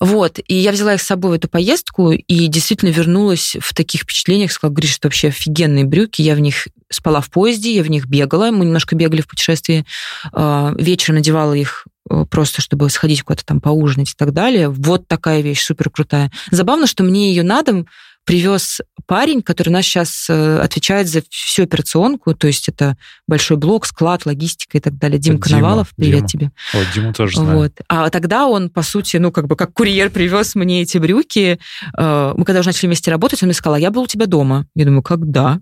S1: Вот, и я взяла их с собой в эту поездку и действительно вернулась в таких впечатлениях, сказала, Гриш, это вообще офигенные брюки, я в них спала в поезде, я в них бегала, мы немножко бегали в путешествии, а, вечером надевала их просто чтобы сходить куда-то там поужинать и так далее. Вот такая вещь, супер крутая. Забавно, что мне ее на дом привез парень, который у нас сейчас э, отвечает за всю операционку, то есть это большой блок, склад, логистика и так далее. Дим Коновалов, привет
S3: Дима.
S1: тебе.
S3: О, Диму тоже знаю. Вот.
S1: А тогда он, по сути, ну, как бы как курьер привез мне эти брюки. Э, мы когда уже начали вместе работать, он мне сказал, а я был у тебя дома. Я думаю, когда?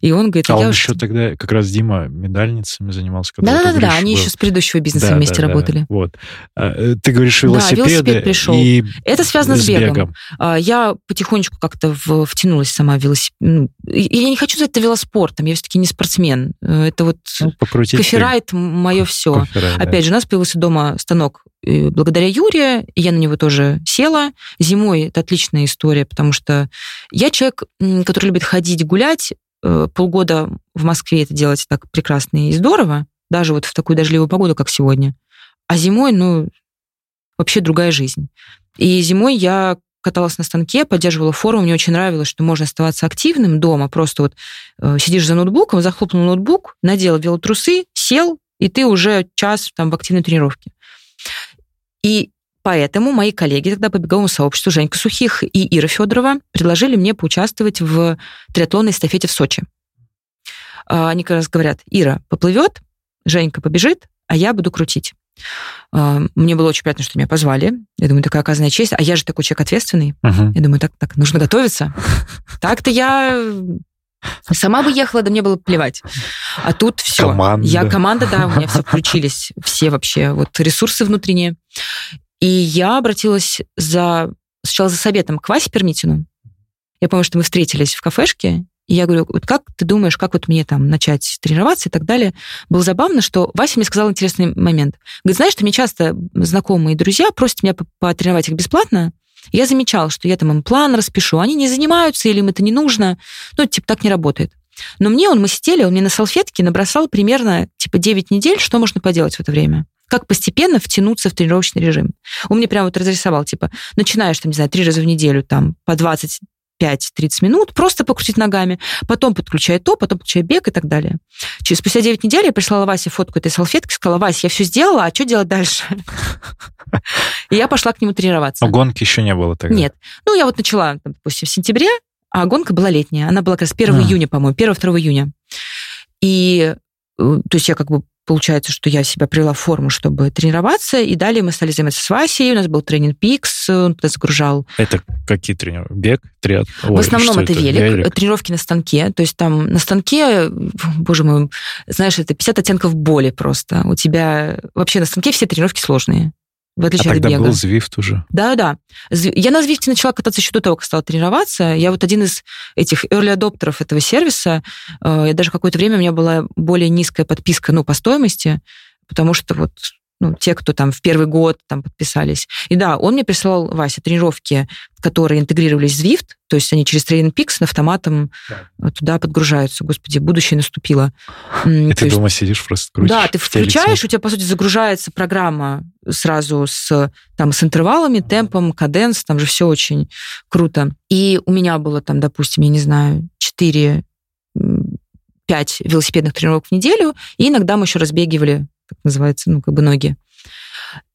S1: И он говорит...
S3: А
S1: он
S3: еще тогда как раз Дима медальницами занимался.
S1: Да-да-да, они еще с предыдущего бизнеса да, вместе да, работали.
S3: Да, вот. А, э, ты говоришь велосипеды. Да, велосипед пришел. И
S1: Это связано с бегом. бегом. А, я потихонечку как-то втянулась сама в велосипед. Ну, я не хочу назвать это велоспортом, я все-таки не спортсмен. Э, это вот ну, коферайт мое все. Коферайт, Опять да. же, у нас появился дома станок благодаря Юре, я на него тоже села. Зимой это отличная история, потому что я человек, который любит ходить, гулять, Э, полгода в Москве это делать так прекрасно и здорово, даже вот в такую дождливую погоду, как сегодня. А зимой, ну, вообще другая жизнь. И зимой я каталась на станке, поддерживала форму, мне очень нравилось, что можно оставаться активным дома, просто вот э, сидишь за ноутбуком, захлопнул ноутбук, надел велотрусы, сел, и ты уже час там в активной тренировке. И Поэтому мои коллеги тогда по беговому сообществу Женька Сухих и Ира Федорова предложили мне поучаствовать в триатлонной эстафете в Сочи. А, они как раз говорят, Ира поплывет, Женька побежит, а я буду крутить. А, мне было очень приятно, что меня позвали. Я думаю, такая оказанная честь. А я же такой человек ответственный. Uh-huh. Я думаю, так, так, нужно готовиться. Так-то я Сама бы ехала, да мне было плевать. А тут все. Команда. Я команда, да, у меня все включились, все вообще вот ресурсы внутренние. И я обратилась за, сначала за советом к Васе Пермитину. Я помню, что мы встретились в кафешке, и я говорю, вот как ты думаешь, как вот мне там начать тренироваться и так далее? Было забавно, что Вася мне сказал интересный момент. Говорит, знаешь, что мне часто знакомые друзья просят меня потренировать их бесплатно, Я замечала, что я там им план распишу, они не занимаются или им это не нужно. Ну, типа, так не работает. Но мне он, мы сидели, он мне на салфетке набросал примерно, типа, 9 недель, что можно поделать в это время как постепенно втянуться в тренировочный режим. Он мне прямо вот разрисовал, типа, начинаешь, там, не знаю, три раза в неделю, там, по 20 5-30 минут, просто покрутить ногами, потом подключай то, потом подключай бег и так далее. Через спустя 9 недель я прислала Васе фотку этой салфетки, сказала, Вася, я все сделала, а что делать дальше? И я пошла к нему тренироваться.
S3: А гонки еще не было тогда?
S1: Нет. Ну, я вот начала, допустим, в сентябре, а гонка была летняя. Она была как раз 1 а. июня, по-моему, 1-2 июня. И э, то есть я как бы получается, что я себя привела в форму, чтобы тренироваться, и далее мы стали заниматься с Васей, у нас был тренинг Пикс, он туда загружал.
S3: Это какие тренировки? Бег, триат?
S1: В основном это, это велик, велик, тренировки на станке, то есть там на станке, боже мой, знаешь, это 50 оттенков боли просто. У тебя вообще на станке все тренировки сложные в отличие а
S3: от
S1: тогда
S3: бега. был Zwift уже?
S1: Да, да. Я на Zwift начала кататься еще до того, как стала тренироваться. Я вот один из этих early адоптеров этого сервиса. Э, я даже какое-то время у меня была более низкая подписка, ну, по стоимости, потому что вот ну, те, кто там в первый год там подписались. И да, он мне присылал, Вася, тренировки, которые интегрировались в Zwift, то есть они через Training Peaks на автоматом да. туда подгружаются. Господи, будущее наступило.
S3: И то ты есть, дома сидишь просто
S1: крутишь. Да, ты включаешь, у тебя, по сути, загружается программа сразу с, там, с интервалами, темпом, каденс, там же все очень круто. И у меня было там, допустим, я не знаю, 4 5 велосипедных тренировок в неделю, и иногда мы еще разбегивали как называется, ну, как бы ноги.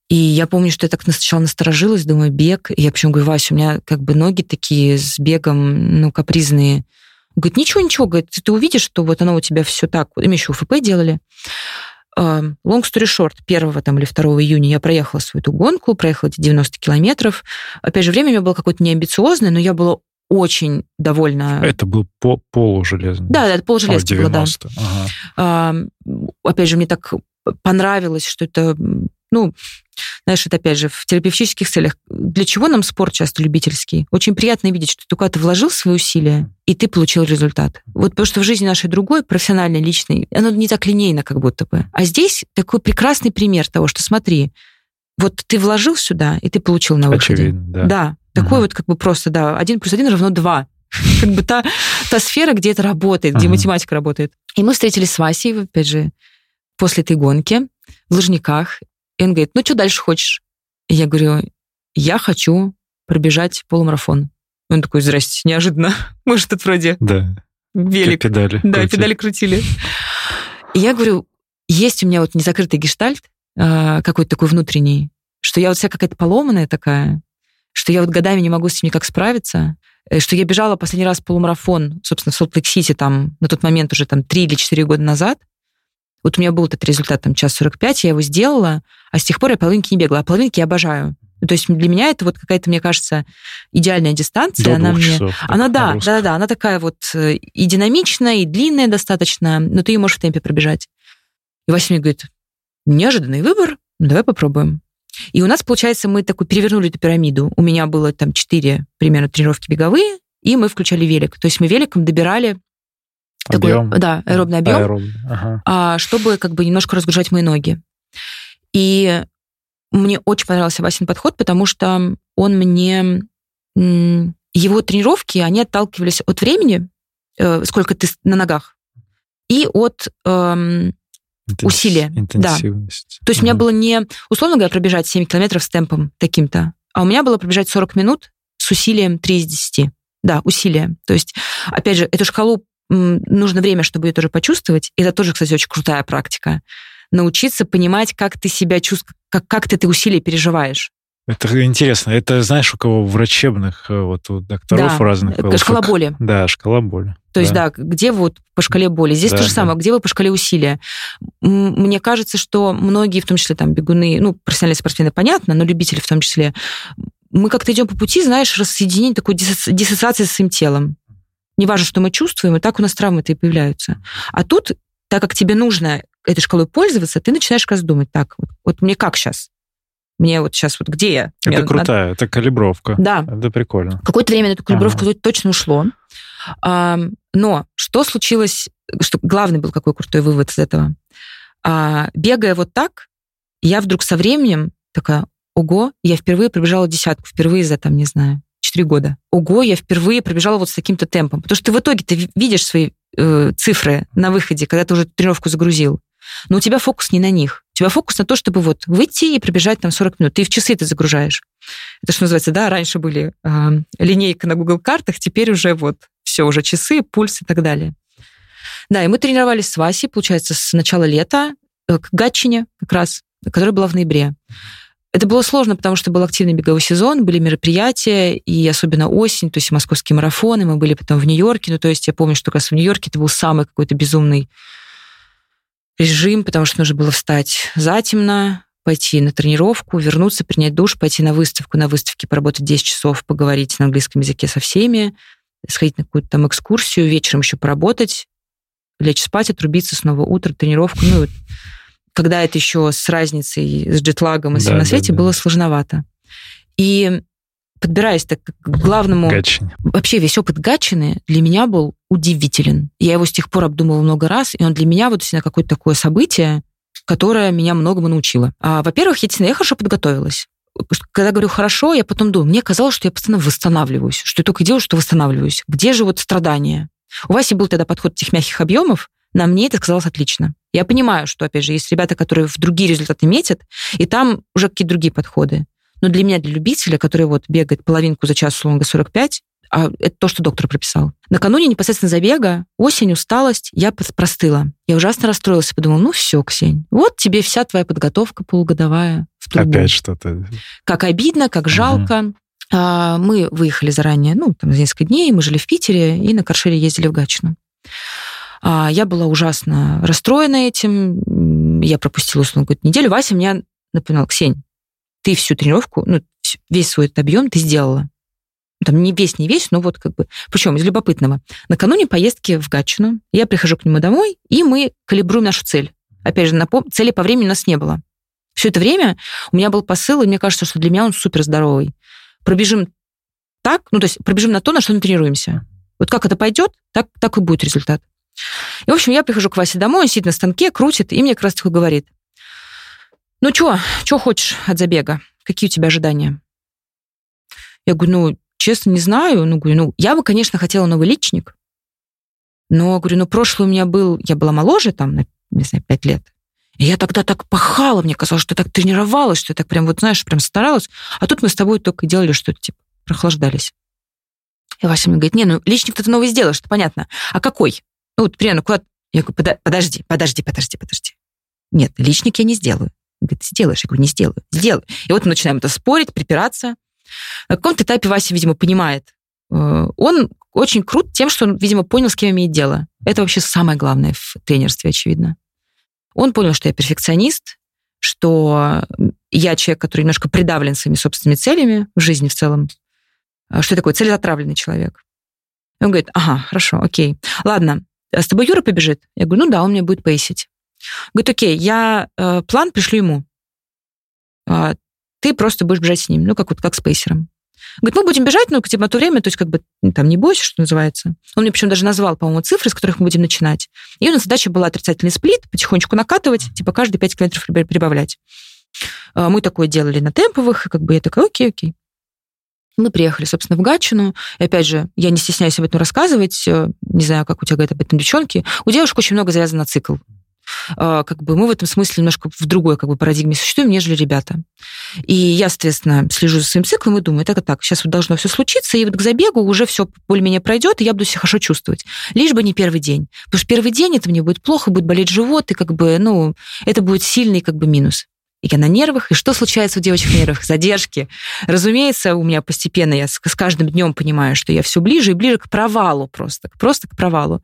S1: И я помню, что я так сначала насторожилась, думаю, бег. И я почему говорю, Вася, у меня как бы ноги такие с бегом, ну, капризные. Он говорит, ничего, ничего, говорит, ты увидишь, что вот оно у тебя все так. Мы еще УФП делали. Long story short, 1 там, или 2 июня я проехала свою эту гонку, проехала эти 90 километров. Опять же, время у меня было какое-то неамбициозное, но я была очень довольна.
S3: Это был по полужелезный.
S1: Да, это полужелезный а, был, да. Ага. А, опять же, мне так понравилось, что это, ну, знаешь, это опять же в терапевтических целях. Для чего нам спорт часто любительский? Очень приятно видеть, что ты куда-то вложил свои усилия, и ты получил результат. Вот потому что в жизни нашей другой, профессиональной, личной, оно не так линейно как будто бы. А здесь такой прекрасный пример того, что смотри, вот ты вложил сюда, и ты получил на выходе.
S3: Очевидно, да.
S1: Да, такой вот как бы просто, да, один плюс один равно два. Как бы та, та сфера, где это работает, где математика работает. И мы встретились с Васей, опять же, после этой гонки в Лужниках. И он говорит, ну что дальше хочешь? И я говорю, я хочу пробежать полумарафон. Он такой, здрасте, неожиданно. Мы же тут вроде
S3: да.
S1: велик.
S3: Как педали.
S1: Да, крутили. педали крутили. И я говорю, есть у меня вот незакрытый гештальт, а, какой-то такой внутренний, что я вот вся какая-то поломанная такая, что я вот годами не могу с ним никак справиться, э, что я бежала последний раз полумарафон, собственно, в Солт-Лейк-Сити там на тот момент уже там 3 или 4 года назад, вот у меня был этот результат, там, час 45, я его сделала, а с тех пор я половинки не бегала. А половинки я обожаю. Ну, то есть для меня это вот какая-то, мне кажется, идеальная дистанция.
S3: До
S1: она мне,
S3: часов,
S1: она да, да, да, да, она такая вот э, и динамичная, и длинная достаточно, но ты ее можешь в темпе пробежать. И Вася мне говорит, неожиданный выбор, ну давай попробуем. И у нас, получается, мы такую перевернули эту пирамиду. У меня было там четыре примерно тренировки беговые, и мы включали велик. То есть мы великом добирали
S3: Объем.
S1: Такой, да, аэробный объем,
S3: Аэробный. Ага.
S1: А, чтобы как бы немножко разгружать мои ноги. И мне очень понравился Васин подход, потому что он мне... Его тренировки, они отталкивались от времени, э, сколько ты на ногах, и от эм, Интенс... усилия.
S3: Интенсивность.
S1: Да. То есть угу. у меня было не, условно говоря, пробежать 7 километров с темпом таким-то, а у меня было пробежать 40 минут с усилием 3 из 10. Да, усилия. То есть, опять же, эту шкалу нужно время, чтобы ее тоже почувствовать. И это тоже, кстати, очень крутая практика. Научиться понимать, как ты себя чувствуешь, как, как ты эти усилия переживаешь.
S3: Это интересно. Это, знаешь, у кого врачебных, э, вот у докторов
S1: да,
S3: разных.
S1: Это шкала как... боли.
S3: Да, шкала боли.
S1: То есть, да, где вот по шкале боли. Здесь да, то же самое, да. где вы по шкале усилия. Мне кажется, что многие, в том числе там бегуны, ну, профессиональные спортсмены, понятно, но любители в том числе, мы как-то идем по пути, знаешь, рассоединения такой диссоциации с своим телом неважно, что мы чувствуем, и так у нас травмы-то и появляются. А тут, так как тебе нужно этой шкалой пользоваться, ты начинаешь как раз думать, так, вот, вот мне как сейчас? Мне вот сейчас вот где я?
S3: Это
S1: мне
S3: крутая, надо... это калибровка.
S1: Да.
S3: Это прикольно.
S1: Какое-то время на эту калибровку ага. точно ушло. А, но что случилось, что главный был какой крутой вывод из этого? А, бегая вот так, я вдруг со временем такая, ого, я впервые пробежала десятку, впервые за, там, не знаю, 4 года. Ого, я впервые пробежала вот с таким-то темпом. Потому что ты в итоге ты видишь свои э, цифры на выходе, когда ты уже тренировку загрузил. Но у тебя фокус не на них. У тебя фокус на то, чтобы вот выйти и пробежать там 40 минут. Ты в часы это загружаешь. Это что называется, да, раньше были э, линейка на Google картах, теперь уже вот все, уже часы, пульс и так далее. Да, и мы тренировались с Васей, получается, с начала лета э, к Гатчине как раз, которая была в ноябре. Это было сложно, потому что был активный беговой сезон, были мероприятия, и особенно осень, то есть московские марафоны, мы были потом в Нью-Йорке, ну, то есть я помню, что как раз в Нью-Йорке это был самый какой-то безумный режим, потому что нужно было встать затемно, пойти на тренировку, вернуться, принять душ, пойти на выставку, на выставке поработать 10 часов, поговорить на английском языке со всеми, сходить на какую-то там экскурсию, вечером еще поработать, лечь спать, отрубиться снова утро, тренировку. Ну, когда это еще с разницей, с джетлагом и всем да, на свете, да, было сложновато. И подбираясь так к главному...
S3: Гатчине.
S1: Вообще весь опыт Гатчины для меня был удивителен. Я его с тех пор обдумывала много раз, и он для меня вот всегда какое-то такое событие, которое меня многому научило. А, во-первых, я действительно я хорошо подготовилась. Когда говорю хорошо, я потом думаю, мне казалось, что я постоянно восстанавливаюсь, что я только делаю, что восстанавливаюсь. Где же вот страдания? У Васи был тогда подход этих мягких объемов, на мне это казалось отлично. Я понимаю, что, опять же, есть ребята, которые в другие результаты метят, и там уже какие-то другие подходы. Но для меня, для любителя, который вот бегает половинку за час, условно 45, а это то, что доктор прописал. Накануне непосредственно забега, осень, усталость, я простыла. Я ужасно расстроилась и подумала, ну все, Ксень, вот тебе вся твоя подготовка полугодовая в трубу.
S3: Опять что-то.
S1: Как обидно, как жалко. Угу. А, мы выехали заранее, ну, там, за несколько дней, мы жили в Питере и на Каршере ездили в Гатчину. А, я была ужасно расстроена этим. Я пропустила, условно говоря, неделю. Вася меня напоминал, Ксень, ты всю тренировку, ну, весь свой этот объем ты сделала. Там не весь, не весь, но вот как бы... Причем из любопытного. Накануне поездки в Гатчину я прихожу к нему домой, и мы калибруем нашу цель. Опять же, напом... цели по времени у нас не было. Все это время у меня был посыл, и мне кажется, что для меня он супер здоровый. Пробежим так, ну, то есть пробежим на то, на что мы тренируемся. Вот как это пойдет, так, так и будет результат. И, в общем, я прихожу к Васе домой, он сидит на станке, крутит, и мне как раз таки говорит, ну, что, что хочешь от забега? Какие у тебя ожидания? Я говорю, ну, честно, не знаю. Ну, говорю, ну, я бы, конечно, хотела новый личник, но, говорю, ну, прошлый у меня был, я была моложе, там, не знаю, пять лет. И я тогда так пахала, мне казалось, что я так тренировалась, что я так прям, вот знаешь, прям старалась. А тут мы с тобой только делали что-то, типа, прохлаждались. И Вася мне говорит, не, ну, личник ты новый сделаешь, это понятно. А какой? Ну, вот, примерно, куда... Я говорю, подожди, подожди, подожди, подожди. Нет, личник я не сделаю. Он говорит, сделаешь? Я говорю, не сделаю. Сделаю. И вот мы начинаем это спорить, припираться. На каком-то этапе Вася, видимо, понимает. Э, он очень крут тем, что он, видимо, понял, с кем имеет дело. Это вообще самое главное в тренерстве, очевидно. Он понял, что я перфекционист, что я человек, который немножко придавлен своими собственными целями в жизни в целом. Э, что я такой целеотравленный человек. И он говорит, ага, хорошо, окей. Ладно, с тобой Юра побежит? Я говорю, ну да, он мне будет пейсить. Говорит, окей, я э, план пришлю ему. А, ты просто будешь бежать с ним, ну, как вот как с пейсером. Говорит, мы будем бежать, ну, типа, на то время, то есть, как бы, там, не бойся, что называется. Он мне причем даже назвал, по-моему, цифры, с которых мы будем начинать. И у нас задача была отрицательный сплит, потихонечку накатывать, типа, каждые 5 километров прибавлять. А, мы такое делали на темповых, и как бы я такая, окей, окей. Мы приехали, собственно, в Гатчину. И опять же, я не стесняюсь об этом рассказывать. Э, не знаю, как у тебя говорят об этом девчонки. У девушек очень много завязано на цикл. А, как бы мы в этом смысле немножко в другой как бы парадигме существуем, нежели ребята. И я, соответственно, слежу за своим циклом и думаю, так и так, сейчас вот должно все случиться, и вот к забегу уже все более-менее пройдет, и я буду себя хорошо чувствовать. Лишь бы не первый день. Потому что первый день это мне будет плохо, будет болеть живот, и как бы, ну, это будет сильный как бы минус. И я на нервах. И что случается у девочек на нервах? Задержки. Разумеется, у меня постепенно, я с, каждым днем понимаю, что я все ближе и ближе к провалу просто. Просто к провалу.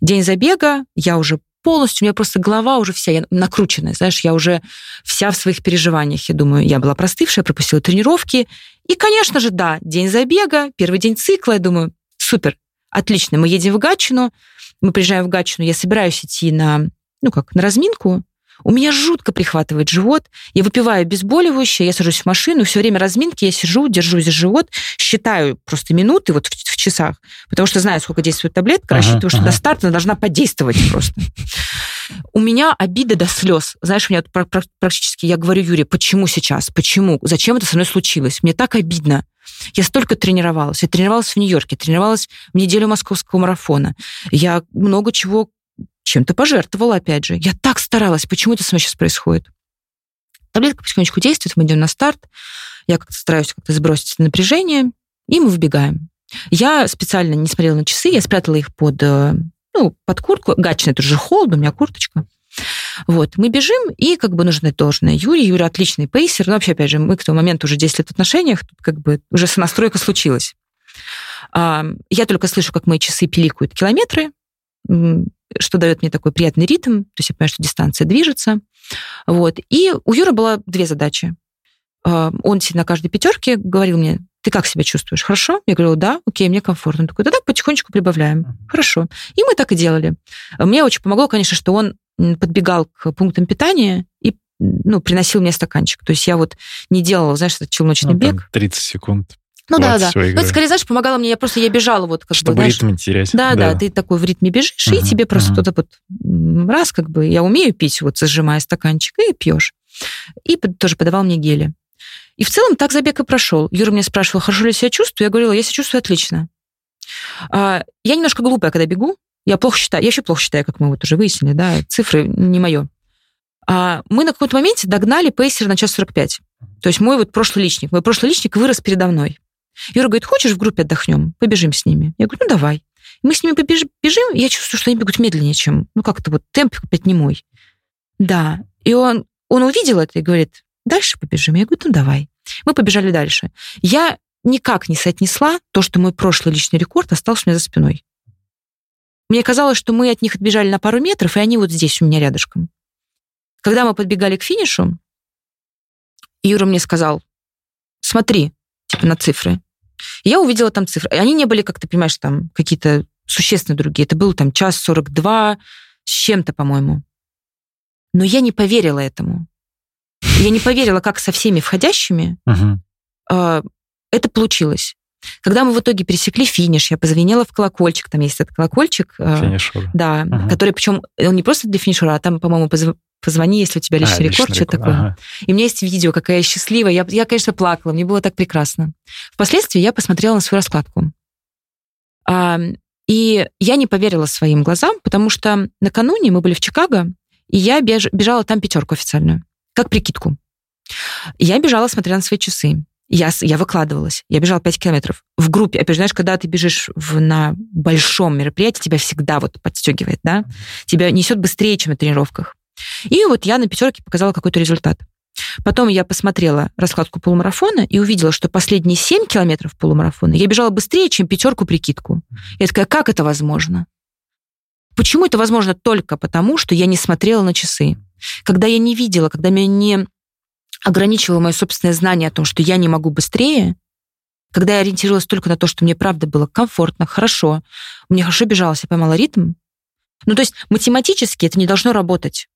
S1: День забега, я уже полностью, у меня просто голова уже вся я накрученная, знаешь, я уже вся в своих переживаниях. Я думаю, я была простывшая, пропустила тренировки. И, конечно же, да, день забега, первый день цикла, я думаю, супер, отлично, мы едем в Гатчину, мы приезжаем в Гатчину, я собираюсь идти на, ну как, на разминку, У меня жутко прихватывает живот. Я выпиваю обезболивающее, я сажусь в машину, все время разминки я сижу, держусь за живот, считаю просто минуты вот в, в часах, потому что знаю, сколько действует таблетка, ага, рассчитываю, что ага. до старта она должна подействовать просто. У меня обида до слез. Знаешь, у меня практически, я говорю, Юре, почему сейчас? Почему? Зачем это со мной случилось? Мне так обидно. Я столько тренировалась. Я тренировалась в Нью-Йорке, тренировалась в неделю московского марафона. Я много чего чем-то пожертвовала, опять же. Я так старалась. Почему это со мной сейчас происходит? Таблетка потихонечку действует, мы идем на старт. Я как-то стараюсь как-то сбросить напряжение, и мы выбегаем. Я специально не смотрела на часы, я спрятала их под, э, ну, под куртку. Гачный, это же холодно, у меня курточка. Вот, мы бежим, и как бы нужно должное. Юрий, Юрий отличный пейсер. Ну, вообще, опять же, мы к тому моменту уже 10 лет в отношениях, тут как бы уже сонастройка случилась. Я только слышу, как мои часы пиликают километры, что дает мне такой приятный ритм, то есть я понимаю, что дистанция движется. Вот. И у Юры было две задачи. Он на каждой пятерке говорил мне, ты как себя чувствуешь? Хорошо? Я говорю, да, окей, мне комфортно. Он такой, тогда потихонечку прибавляем. Хорошо. И мы так и делали. Мне очень помогло, конечно, что он подбегал к пунктам питания и ну, приносил мне стаканчик. То есть я вот не делала, знаешь, этот челночный ну, бег.
S3: 30 секунд.
S1: Ну да, да. Ну, это скорее, знаешь, помогало мне, я просто я бежала вот как
S3: Чтобы
S1: бы, знаешь,
S3: ритм терять.
S1: Да, да, да, ты такой в ритме бежишь, uh-huh, и тебе просто uh-huh. кто-то вот раз как бы, я умею пить, вот зажимая стаканчик, и пьешь. И тоже подавал мне гели. И в целом так забег и прошел. Юра меня спрашивал, хорошо ли я себя чувствую? Я говорила, я себя чувствую отлично. А, я немножко глупая, когда бегу. Я плохо считаю. Я еще плохо считаю, как мы вот уже выяснили, да, цифры не мое. А мы на каком-то моменте догнали пейсер на час 45. То есть мой вот прошлый личник. Мой прошлый личник вырос передо мной. Юра говорит, хочешь в группе отдохнем? Побежим с ними. Я говорю, ну давай. Мы с ними побежим, бежим, я чувствую, что они бегут медленнее, чем, ну как-то вот темп опять не мой. Да. И он, он увидел это и говорит, дальше побежим. Я говорю, ну давай. Мы побежали дальше. Я никак не соотнесла то, что мой прошлый личный рекорд остался у меня за спиной. Мне казалось, что мы от них отбежали на пару метров, и они вот здесь у меня рядышком. Когда мы подбегали к финишу, Юра мне сказал, смотри, типа на цифры. И я увидела там цифры. И они не были, как ты понимаешь, там какие-то существенно другие. Это был там час 42 с чем-то, по-моему. Но я не поверила этому. Я не поверила, как со всеми входящими uh-huh. это получилось. Когда мы в итоге пересекли финиш, я позвонила в колокольчик, там есть этот колокольчик.
S3: А, Финишер.
S1: Да, ага. который, причем, он не просто для финишера, а там, по-моему, позв... позвони, если у тебя личный а, рекорд, что-то такое. Ага. И у меня есть видео, какая я счастливая. Я, я, конечно, плакала, мне было так прекрасно. Впоследствии я посмотрела на свою раскладку. А, и я не поверила своим глазам, потому что накануне мы были в Чикаго, и я беж... бежала там пятерку официальную, как прикидку. Я бежала, смотря на свои часы. Я, я выкладывалась. Я бежала 5 километров. В группе. Опять же, знаешь, когда ты бежишь в, на большом мероприятии, тебя всегда вот подстегивает, да? Тебя несет быстрее, чем на тренировках. И вот я на пятерке показала какой-то результат. Потом я посмотрела раскладку полумарафона и увидела, что последние 7 километров полумарафона я бежала быстрее, чем пятерку прикидку. Я такая, как это возможно? Почему это возможно только потому, что я не смотрела на часы? Когда я не видела, когда меня не ограничивало мое собственное знание о том, что я не могу быстрее, когда я ориентировалась только на то, что мне правда было комфортно, хорошо, мне хорошо бежалось, я поймала ритм. Ну, то есть математически это не должно работать.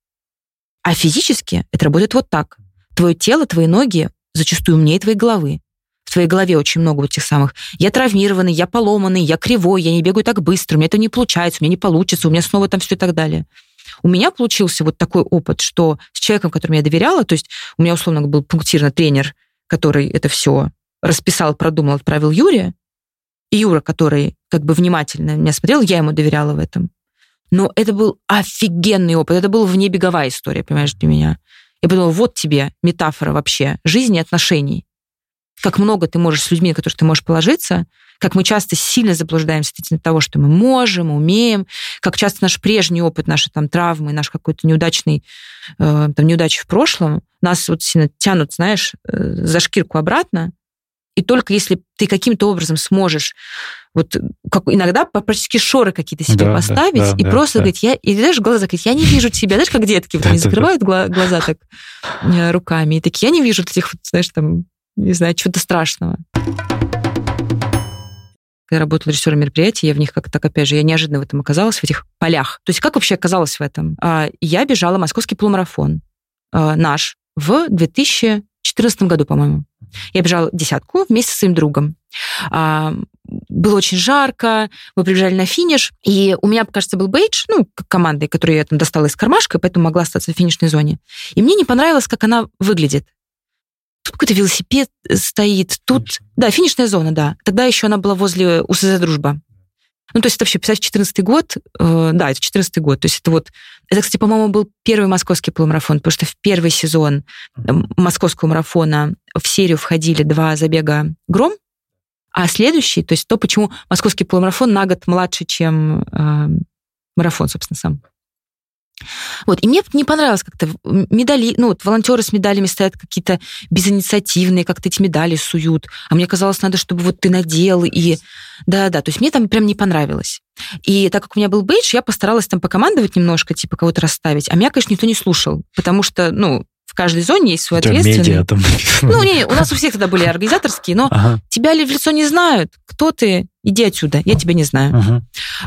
S1: А физически это работает вот так. Твое тело, твои ноги зачастую умнее твоей головы. В твоей голове очень много вот тех самых. Я травмированный, я поломанный, я кривой, я не бегаю так быстро, у меня это не получается, у меня не получится, у меня снова там все и так далее. У меня получился вот такой опыт, что с человеком, которому я доверяла, то есть у меня, условно, был пунктирный тренер, который это все расписал, продумал, отправил Юре, и Юра, который как бы внимательно меня смотрел, я ему доверяла в этом. Но это был офигенный опыт. Это была внебеговая история, понимаешь, для меня. Я подумала, вот тебе метафора вообще жизни и отношений. Как много ты можешь с людьми, на которых ты можешь положиться, как мы часто сильно заблуждаемся относительно того, что мы можем, умеем, как часто наш прежний опыт, наши там травмы, наш какой-то неудачный, э, там, неудачи в прошлом нас вот сильно тянут, знаешь, э, за шкирку обратно, и только если ты каким-то образом сможешь вот как иногда практически шоры какие-то себе да, поставить да, да, и да, просто да. говорить, я, и знаешь, глаза закрыть, я не вижу тебя, знаешь, как детки, вот они закрывают глаза так э, руками, и такие, я не вижу этих, вот, знаешь, там, не знаю, чего-то страшного я работала режиссером мероприятий, я в них как-то так, опять же, я неожиданно в этом оказалась, в этих полях. То есть как вообще оказалась в этом? А, я бежала московский полумарафон а, наш в 2014 году, по-моему. Я бежала десятку вместе со своим другом. А, было очень жарко, мы прибежали на финиш, и у меня, кажется, был бейдж, ну, командой, которую я там достала из кармашка, поэтому могла остаться в финишной зоне. И мне не понравилось, как она выглядит. Тут какой-то велосипед э, стоит, тут... Да, финишная зона, да. Тогда еще она была возле УСЗ «Дружба». Ну, то есть это вообще, представьте, 14 год, э, да, это 14 год, то есть это вот, это, кстати, по-моему, был первый московский полумарафон, потому что в первый сезон московского марафона в серию входили два забега «Гром», а следующий, то есть то, почему московский полумарафон на год младше, чем э, марафон, собственно, сам. Вот, и мне не понравилось как-то медали, ну, вот волонтеры с медалями стоят какие-то безинициативные, как-то эти медали суют, а мне казалось, надо, чтобы вот ты надел, и да-да, то есть мне там прям не понравилось. И так как у меня был бейдж, я постаралась там покомандовать немножко, типа кого-то расставить, а меня, конечно, никто не слушал, потому что, ну, в каждой зоне есть свой ответственный. Медиа там Ну, не, у нас у всех тогда были организаторские, но ага. тебя ли в лицо не знают, кто ты, иди отсюда, я тебя не знаю. Ага.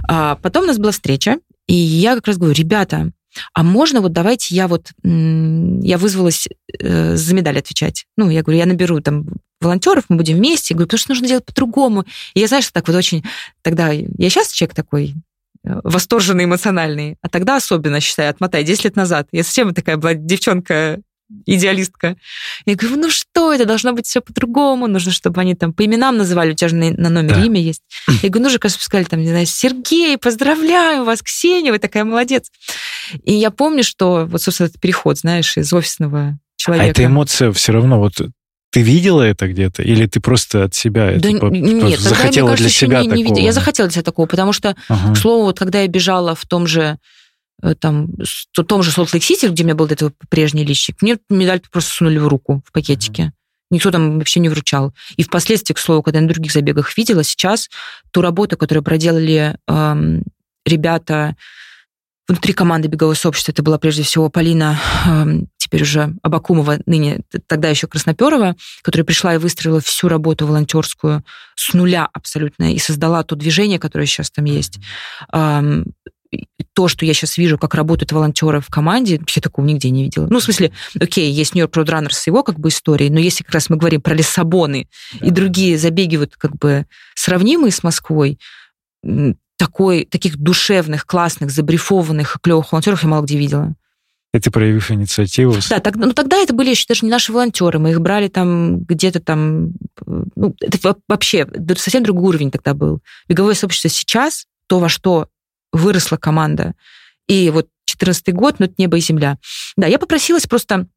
S1: А, потом у нас была встреча, и я как раз говорю, ребята, а можно вот давайте я вот, я вызвалась э, за медаль отвечать. Ну, я говорю, я наберу там волонтеров, мы будем вместе. Я говорю, потому что нужно делать по-другому. И я, знаешь, так вот очень... Тогда я сейчас человек такой э, восторженный, эмоциональный, а тогда особенно, считаю, отмотай, 10 лет назад. Я совсем такая была девчонка идеалистка. Я говорю, ну что, это должно быть все по-другому, нужно, чтобы они там по именам называли, у тебя же на, на номере да. имя есть. Я говорю, ну же, кажется, сказали там, не знаю, Сергей, поздравляю вас, Ксения, вы такая молодец. И я помню, что вот, собственно, этот переход, знаешь, из офисного человека. А
S3: эта эмоция все равно вот ты видела это где-то? Или ты просто от себя
S1: да это нет, захотела тогда, для кажется, себя не, не такого? Видела. Я захотела для себя такого, потому что, ага. к слову, вот когда я бежала в том же Э, там, в том же Солт-Лейк-Сити, где у меня был до этого прежний личник, мне медаль просто сунули в руку в пакетике. Mm-hmm. Никто там вообще не вручал. И впоследствии, к слову, когда я на других забегах видела, сейчас ту работу, которую проделали эм, ребята внутри команды бегового сообщества, это была прежде всего Полина, эм, теперь уже Абакумова, ныне тогда еще Красноперова, которая пришла и выстроила всю работу волонтерскую с нуля абсолютно и создала то движение, которое сейчас там есть. Эм, то, что я сейчас вижу, как работают волонтеры в команде, я такого нигде не видела. Ну, в смысле, окей, есть Нью-Йорк Roadrunner с его как бы историей, но если как раз мы говорим про Лиссабоны да. и другие забеги вот как бы сравнимые с Москвой, такой, таких душевных, классных, забрифованных, клевых волонтеров я мало где видела.
S3: Это проявив инициативу.
S1: Да, так, ну тогда это были еще даже не наши волонтеры, мы их брали там где-то там, ну, это вообще совсем другой уровень тогда был. Беговое сообщество сейчас, то, во что выросла команда. И вот 14 год, ну, это небо и земля. Да, я попросилась просто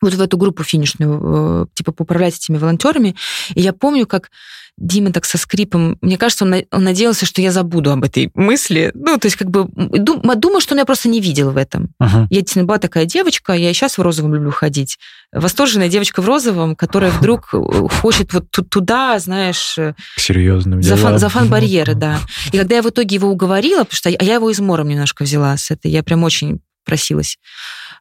S1: вот в эту группу финишную, э, типа, поуправлять этими волонтерами. И я помню, как Дима так со скрипом, мне кажется, он, он надеялся, что я забуду об этой мысли. Ну, то есть, как бы, дум, думаю, что он меня просто не видел в этом. Uh-huh. Я действительно была такая девочка, я и сейчас в розовом люблю ходить. Восторженная девочка в розовом, которая вдруг э, хочет вот туда, знаешь... Э,
S3: К серьезным
S1: за, фан, за фан-барьеры, да. И когда я в итоге его уговорила, потому что я, я его измором немножко взяла с этой, я прям очень просилась.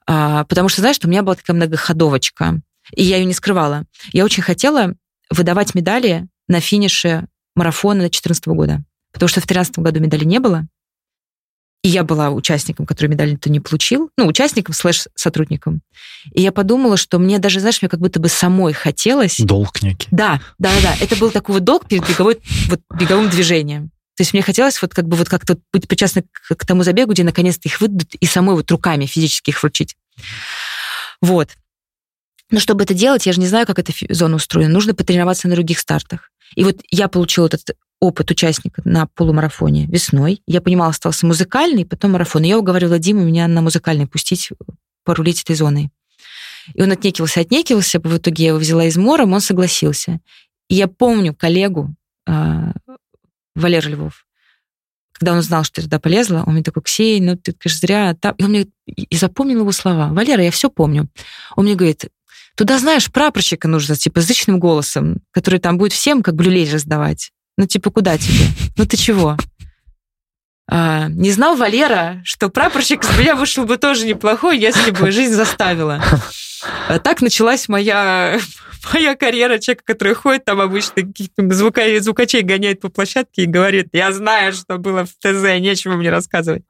S1: А, потому что, знаешь, у меня была такая многоходовочка, и я ее не скрывала. Я очень хотела выдавать медали на финише марафона 2014 года. Потому что в 2013 году медали не было. И я была участником, который медаль никто не получил. Ну, участником слэш-сотрудником. И я подумала, что мне даже, знаешь, мне как будто бы самой хотелось...
S3: Долг некий.
S1: Да, да, да. Это был такой вот долг перед беговой, вот, беговым движением. То есть мне хотелось вот как бы вот как-то быть причастной к, тому забегу, где наконец-то их выдадут, и самой вот руками физически их вручить. Вот. Но чтобы это делать, я же не знаю, как эта зона устроена. Нужно потренироваться на других стартах. И вот я получила этот опыт участника на полумарафоне весной. Я понимала, остался музыкальный, потом марафон. И я уговорила Диму меня на музыкальный пустить, порулить этой зоной. И он отнекивался, отнекивался. В итоге я его взяла из мором, он согласился. И я помню коллегу э, Валер Львов, когда он знал, что я туда полезла, он мне такой, Ксей, ну ты, конечно, зря... Там... И он мне... И запомнил его слова. Валера, я все помню. Он мне говорит, Туда, знаешь, прапорщика нужно, типа, зычным голосом, который там будет всем как бы люлей раздавать. Ну, типа, куда тебе? Ну, ты чего? А, не знал Валера, что прапорщик из меня вышел бы тоже неплохой, если бы жизнь заставила. А так началась моя моя карьера человека, который ходит там обычно звука, звукачей гоняет по площадке и говорит, я знаю, что было в ТЗ, нечего мне рассказывать.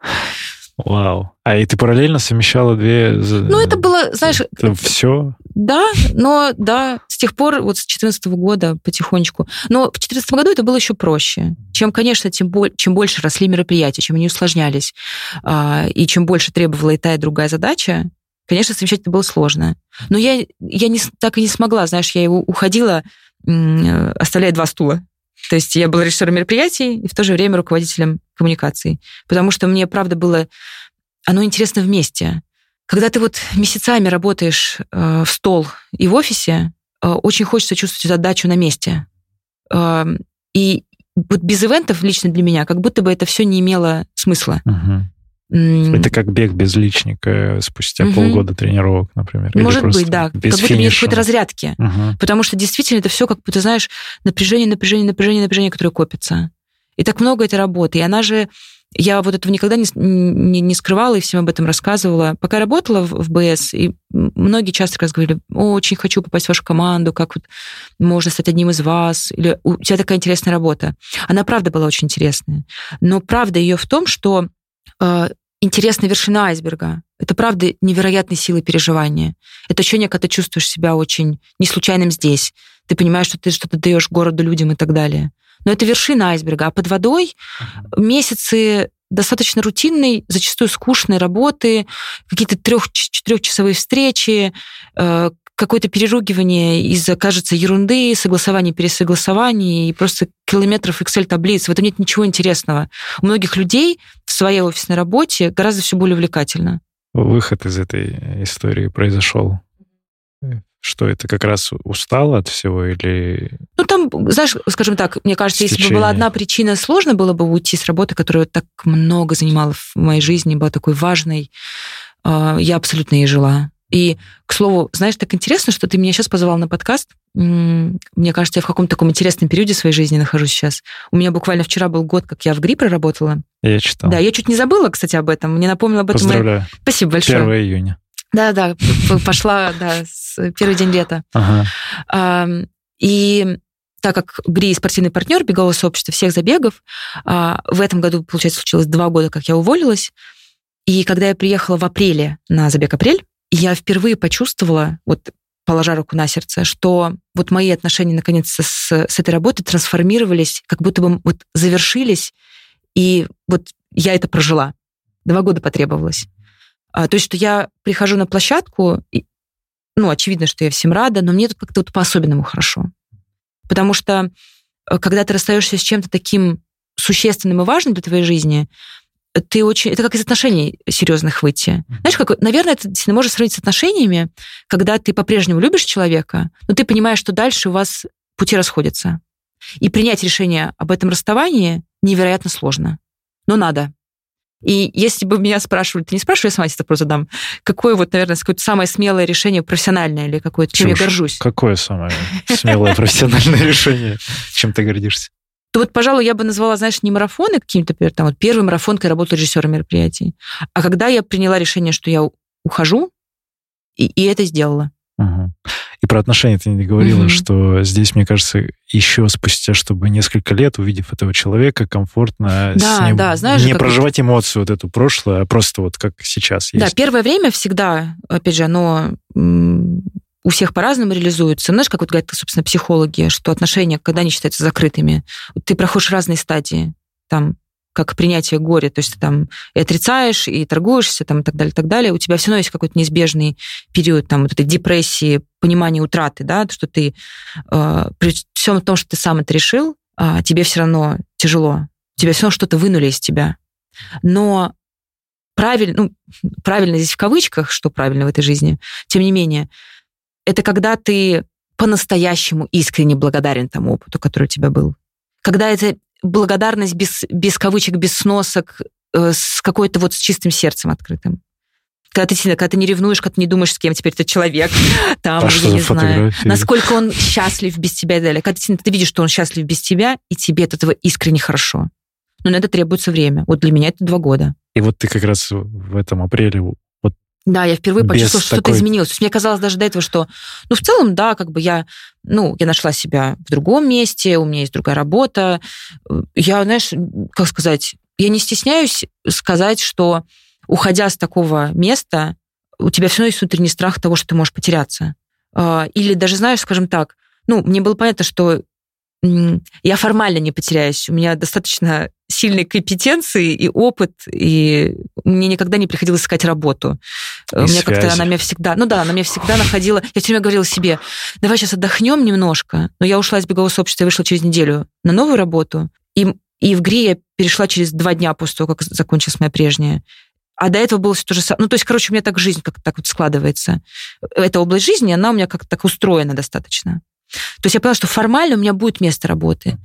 S3: Вау. А и ты параллельно совмещала две...
S1: Ну, это было, знаешь...
S3: Это все?
S1: Да, но да, с тех пор, вот с 2014 года потихонечку. Но в 2014 году это было еще проще. Чем, конечно, тем боль, чем больше росли мероприятия, чем они усложнялись, а, и чем больше требовала и та, и другая задача, конечно, совмещать это было сложно. Но я, я не, так и не смогла, знаешь, я уходила, оставляя два стула. То есть я была режиссером мероприятий и в то же время руководителем коммуникаций. Потому что мне, правда, было... Оно интересно вместе. Когда ты вот месяцами работаешь э, в стол и в офисе, э, очень хочется чувствовать отдачу на месте. Э, и вот без ивентов лично для меня, как будто бы это все не имело смысла.
S3: Угу. Это как бег без личника спустя угу. полгода тренировок, например.
S1: Может быть, да. Без как будто нет какой-то разрядки.
S3: Угу.
S1: Потому что действительно это все, как бы, ты знаешь, напряжение, напряжение, напряжение, напряжение, которое копится. И так много этой работы. И она же... Я вот этого никогда не, не, не скрывала и всем об этом рассказывала. Пока работала в, в БС, и многие часто раз говорили, очень хочу попасть в вашу команду, как вот можно стать одним из вас, или у тебя такая интересная работа. Она правда была очень интересная. Но правда ее в том, что э, интересная вершина айсберга. Это, правда, невероятной силы переживания. Это ощущение, когда ты чувствуешь себя очень не случайным здесь. Ты понимаешь, что ты что-то даешь городу, людям и так далее. Но это вершина айсберга. А под водой месяцы достаточно рутинной, зачастую скучной работы, какие-то трех-четырехчасовые встречи, э, какое-то переругивание из-за, кажется, ерунды, согласование, пересогласование и просто километров Excel-таблиц. В этом нет ничего интересного. У многих людей в своей офисной работе гораздо все более увлекательно.
S3: Выход из этой истории произошел что это как раз устал от всего или...
S1: Ну, там, знаешь, скажем так, мне кажется, Стечение. если бы была одна причина, сложно было бы уйти с работы, которая так много занимала в моей жизни, была такой важной. А, я абсолютно ей жила. И, к слову, знаешь, так интересно, что ты меня сейчас позвал на подкаст. Мне кажется, я в каком-то таком интересном периоде своей жизни нахожусь сейчас. У меня буквально вчера был год, как я в GRI проработала.
S3: Я читал.
S1: Да, я чуть не забыла, кстати, об этом. Мне напомнила об этом.
S3: Поздравляю.
S1: Спасибо большое.
S3: 1 июня.
S1: Да-да, пошла, да, первый день лета.
S3: Ага.
S1: И так как GRI спортивный партнер бегового сообщества всех забегов, а, в этом году, получается, случилось два года, как я уволилась. И когда я приехала в апреле на забег «Апрель», я впервые почувствовала, вот положа руку на сердце, что вот мои отношения наконец с, с этой работой трансформировались, как будто бы вот завершились, и вот я это прожила. Два года потребовалось. А, то есть, что я прихожу на площадку, и, ну, очевидно, что я всем рада, но мне тут как-то вот по-особенному хорошо. Потому что э, когда ты расстаешься с чем-то таким существенным и важным для твоей жизни, ты очень... Это как из отношений серьезных выйти. Знаешь, как, наверное, это действительно можно сравнить с отношениями, когда ты по-прежнему любишь человека, но ты понимаешь, что дальше у вас пути расходятся. И принять решение об этом расставании невероятно сложно. Но надо. И если бы меня спрашивали, ты не спрашивай, я сама тебе вопрос задам, какое вот, наверное, какое-то самое смелое решение профессиональное или какое-то, чем я горжусь?
S3: Какое самое смелое профессиональное решение? Чем ты гордишься?
S1: То вот, пожалуй, я бы назвала, знаешь, не марафоны каким-то, например, там вот первый марафон, когда я работала режиссером мероприятий, а когда я приняла решение, что я ухожу, и, и это сделала.
S3: Угу. И про отношения ты не говорила, угу. что здесь, мне кажется, еще спустя, чтобы несколько лет, увидев этого человека, комфортно
S1: да,
S3: с ним
S1: да, знаешь,
S3: не проживать вот... эмоцию вот эту прошлое, а просто вот как сейчас есть.
S1: Да, первое время всегда, опять же, оно у всех по-разному реализуется. Знаешь, как вот говорят, собственно, психологи, что отношения, когда они считаются закрытыми, ты проходишь разные стадии, там, как принятие горя, то есть ты там и отрицаешь, и торгуешься, там, и так далее, и так далее. У тебя все равно есть какой-то неизбежный период там, вот этой депрессии, понимания утраты, да, что ты э, при всем том, что ты сам это решил, э, тебе все равно тяжело. Тебя все равно что-то вынули из тебя. Но правильно, ну, правильно здесь в кавычках, что правильно в этой жизни, тем не менее, это когда ты по-настоящему искренне благодарен тому опыту, который у тебя был. Когда это благодарность без, без кавычек, без сносок, э, с какой-то вот с чистым сердцем открытым. Когда ты, когда ты не ревнуешь, когда ты не думаешь, с кем теперь этот человек, там,
S3: а я не знаю,
S1: насколько он счастлив без тебя и далее. Когда ты, ты видишь, что он счастлив без тебя, и тебе от этого искренне хорошо. Но на это требуется время. Вот для меня это два года.
S3: И вот ты как раз в этом апреле
S1: Да, я впервые почувствовала, что что-то изменилось. То есть мне казалось даже до этого, что, ну, в целом, да, как бы я, ну, я нашла себя в другом месте, у меня есть другая работа. Я, знаешь, как сказать, я не стесняюсь сказать, что уходя с такого места, у тебя все равно есть внутренний страх того, что ты можешь потеряться. А, Или даже, знаешь, скажем так, ну, мне было понятно, что я формально не потеряюсь. У меня достаточно сильные компетенции и опыт, и мне никогда не приходилось искать работу.
S3: И
S1: У меня как-то она меня всегда, ну да, она меня всегда находила. Я все время говорила себе, давай сейчас отдохнем немножко. Но я ушла из бегового сообщества и вышла через неделю на новую работу. И, и в ГРИ я перешла через два дня после того, как закончилась моя прежняя. А до этого было все то же самое. Ну, то есть, короче, у меня так жизнь как так вот складывается. Эта область жизни, она у меня как-то так устроена достаточно. То есть я поняла, что формально у меня будет место работы.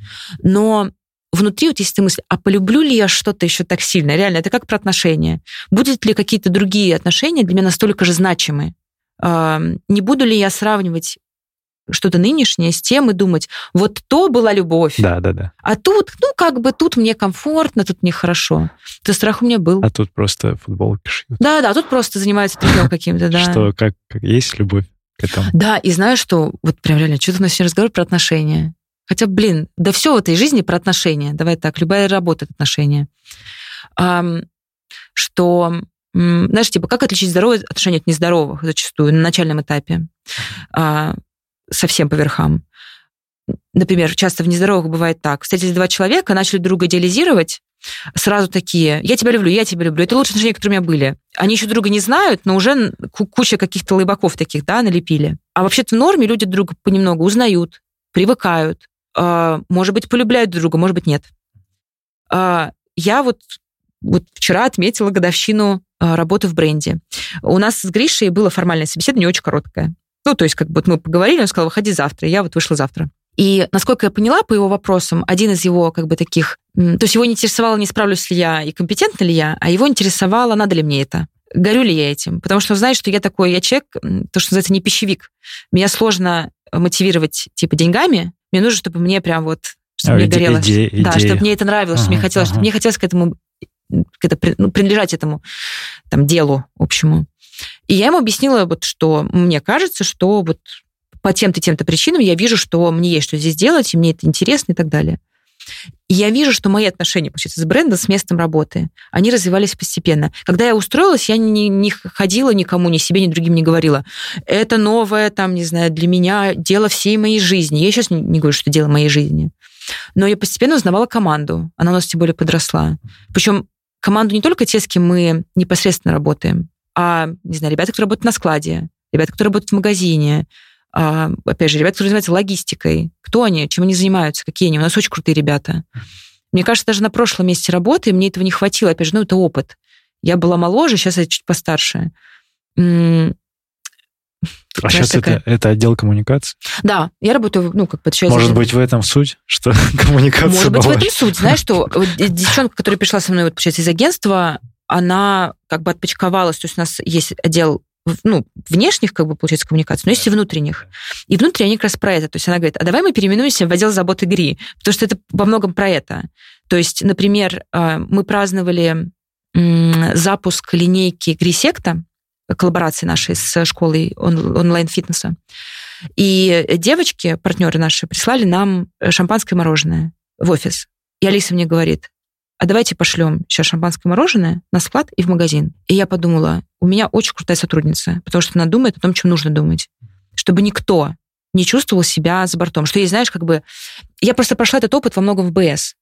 S1: Но внутри вот есть эта мысль, а полюблю ли я что-то еще так сильно? Реально, это как про отношения. Будет ли какие-то другие отношения для меня настолько же значимы? Не буду ли я сравнивать что-то нынешнее с тем и думать, вот то была любовь,
S3: Да, да, да.
S1: а тут, ну, как бы тут мне комфортно, тут мне хорошо. Это страх у меня был.
S3: А тут просто футболки шьют.
S1: Да, да, тут просто занимаются тренером каким-то, да.
S3: Что, как, как есть любовь к этому?
S1: Да, и знаешь, что вот прям реально, что-то у нас сегодня разговор про отношения. Хотя, блин, да все в этой жизни про отношения. Давай так, любая работа — это отношения. Что, знаешь, типа, как отличить здоровые отношения от нездоровых зачастую на начальном этапе? А, совсем по верхам. Например, часто в нездоровых бывает так. Встретились два человека, начали друга идеализировать, сразу такие, я тебя люблю, я тебя люблю. Это лучшие отношения, которые у меня были. Они еще друга не знают, но уже ку- куча каких-то лайбаков таких, да, налепили. А вообще-то в норме люди друга понемногу узнают, привыкают, может быть, полюбляют друг друга, может быть, нет. А, Я вот, вот вчера отметила годовщину а, работы в бренде. У нас с Гришей было формальное собеседование, очень короткое. Ну, то есть, как бы мы поговорили, он сказал, выходи завтра, я вот вышла завтра. И, насколько я поняла по его вопросам, один из его как бы таких... То есть его не интересовало, не справлюсь ли я и компетентна ли я, а его интересовало, надо ли мне это. Горю ли я этим? Потому что он знает, что я такой, я человек, то, что называется, не пищевик. Меня сложно мотивировать, типа, деньгами. Мне нужно, чтобы мне прям вот... Чтобы
S3: А,
S1: мне
S3: иде-
S1: горело.
S3: идея-
S1: Да,
S3: идея.
S1: чтобы мне это нравилось, чтобы мне
S3: Ага,
S1: хотелось, чтобы
S3: ага.
S1: мне хотелось к этому к это, ну, принадлежать этому там, делу общему. И я ему объяснила, вот, что мне кажется, что вот по тем-то тем-то причинам я вижу, что мне есть что здесь делать, и мне это интересно и так далее. И я вижу, что мои отношения, получается, с брендом, с местом работы, они развивались постепенно. Когда я устроилась, я не, не ходила никому, ни себе, ни другим не говорила. Это новое, там, не знаю, для меня дело всей моей жизни. Я сейчас не, говорю, что дело моей жизни. Но я постепенно узнавала команду. Она у нас тем более подросла. Причем команду не только те, с кем мы непосредственно работаем, а, не знаю, ребята, которые работают на складе, ребята, которые работают в магазине, опять же, ребята, которые занимаются логистикой. Кто они, чем они занимаются, какие они. У нас очень крутые ребята. Мне кажется, даже на прошлом месте работы мне этого не хватило. Опять же, ну, это опыт. Я была моложе, сейчас я чуть постарше.
S3: А сейчас
S1: такая-
S3: это, это отдел коммуникации?
S1: Да, я работаю, ну, как подчеркиваю.
S3: Может быть, в этом суть, что коммуникация
S1: Может быть, в этом суть. Знаешь, что вот девчонка, которая пришла со мной, вот, получается, из агентства, она как бы отпочковалась, то есть у нас есть отдел ну, внешних, как бы, получается, коммуникаций, но есть и внутренних. И внутренние, они как раз про это. То есть она говорит, а давай мы переименуемся в отдел заботы GRI, потому что это во многом про это. То есть, например, э, мы праздновали запуск линейки GRI-SEKTA, коллаборации нашей с школой он- онлайн-фитнеса. И девочки, партнеры наши, прислали нам э, шампанское мороженое в офис. И Алиса мне говорит, а давайте пошлем сейчас шампанское мороженое на склад и в магазин. И я подумала, у меня очень крутая сотрудница, потому что она думает о том, чем нужно думать. Чтобы никто не чувствовал себя за бортом. Что есть, знаешь, как бы... Я просто прошла этот опыт во многом в БС.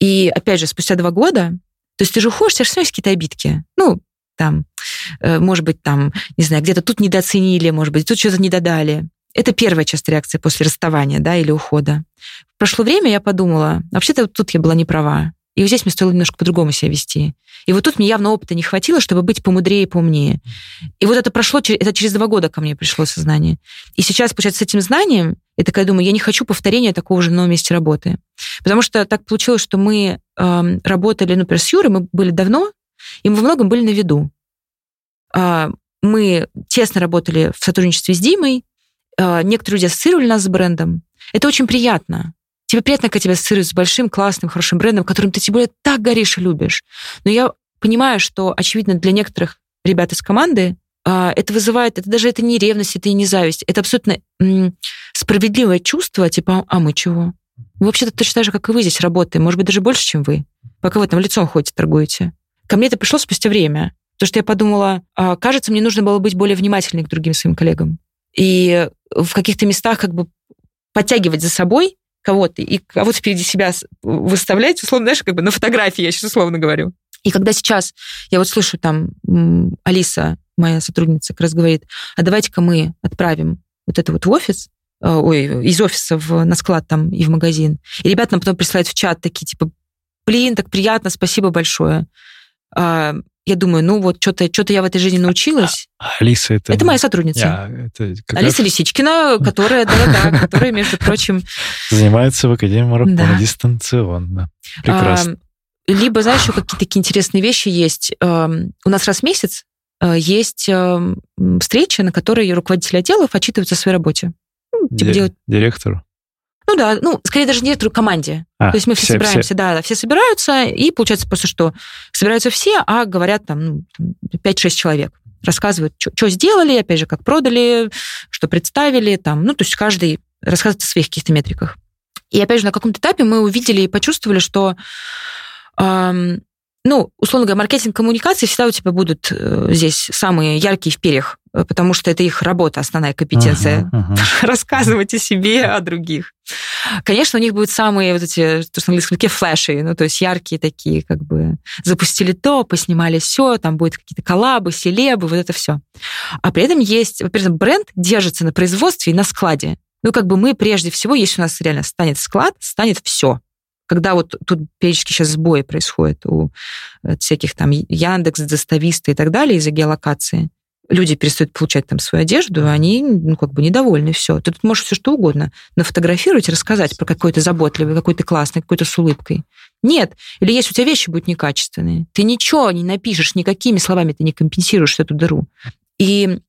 S1: И, опять же, спустя два года, то есть ты же уходишь, у тебя же есть какие-то обидки. Ну, там, э, может быть, там, не знаю, где-то тут недооценили, может быть, тут что-то не додали. Это первая часть реакции после расставания, да, или ухода. Прошло время я подумала, вообще-то тут я была не права. И вот здесь мне стоило немножко по-другому себя вести. И вот тут мне явно опыта не хватило, чтобы быть помудрее и поумнее. И вот это прошло, это через два года ко мне пришло сознание. И сейчас, получается, с этим знанием, я такая думаю, я не хочу повторения такого же на новом месте работы. Потому что так получилось, что мы эм, работали, ну, например, с Юрой, мы были давно, и мы во многом были на виду. А, мы тесно работали в сотрудничестве с Димой, а, некоторые люди ассоциировали нас с брендом. Это очень приятно. Тебе приятно, когда тебя ассоциируют с большим, классным, хорошим брендом, которым ты тем более так горишь и любишь. Но я понимаю, что, очевидно, для некоторых ребят из команды а, это вызывает, это даже это не ревность, это и не зависть, это абсолютно справедливое чувство, типа, а мы чего? Мы вообще-то точно так же, как и вы здесь работаем, может быть, даже больше, чем вы, пока вы там лицом ходите, торгуете. Ко мне это пришло спустя время, потому что я подумала, а, кажется, мне нужно было быть более внимательной к другим своим коллегам. И в каких-то местах как бы подтягивать за собой кого-то и кого-то впереди себя выставлять, условно, знаешь, как бы на фотографии, я сейчас условно говорю. И когда сейчас я вот слышу там Алиса, моя сотрудница, как раз говорит, а давайте-ка мы отправим вот это вот в офис, э, ой, из офиса в, на склад там и в магазин. И ребята нам потом присылают в чат такие, типа, блин, так приятно, спасибо большое. А, я думаю, ну вот что-то что я в этой жизни научилась.
S3: А, Алиса это...
S1: Это моя сотрудница.
S3: А, это
S1: Алиса Лисичкина, которая, да-да, которая, между прочим...
S3: Занимается в Академии марафона да. дистанционно. Прекрасно.
S1: А, либо, знаешь, еще какие-то такие интересные вещи есть. Эм, у нас раз в месяц э, есть эм, встреча, на которой руководители отделов отчитываются о своей работе.
S3: Ну, типа делать... Директору?
S1: Ну да, ну, скорее даже директору, команде. А, То есть мы все, все собираемся, все. да, все собираются, и получается просто, что собираются все, а говорят там ну, 5-6 человек. Рассказывают, что сделали, опять же, как продали, что представили, там, ну, то есть каждый рассказывает о своих каких-то метриках. И опять же, на каком-то этапе мы увидели и почувствовали, что эм, ну, условно говоря, маркетинг коммуникации всегда у тебя будут э, здесь самые яркие в перьях, э, потому что это их работа, основная компетенция. Uh-huh, uh-huh. Рассказывать о себе, о других. Конечно, у них будут самые вот эти, то, что на английском языке, флеши, ну, то есть яркие такие, как бы, запустили то, поснимали все, там будут какие-то коллабы, селебы, вот это все. А при этом есть, во-первых, бренд держится на производстве и на складе. Ну, как бы мы прежде всего, если у нас реально станет склад, станет все когда вот тут периодически сейчас сбои происходят у э, всяких там Яндекс, Достависта и так далее из-за геолокации, люди перестают получать там свою одежду, они, ну, как бы недовольны, все. Ты тут можешь все что угодно нафотографировать рассказать про какой-то заботливый, какой-то классный, какой-то с улыбкой. Нет. Или если у тебя вещи будут некачественные, ты ничего не напишешь, никакими словами ты не компенсируешь эту дыру. И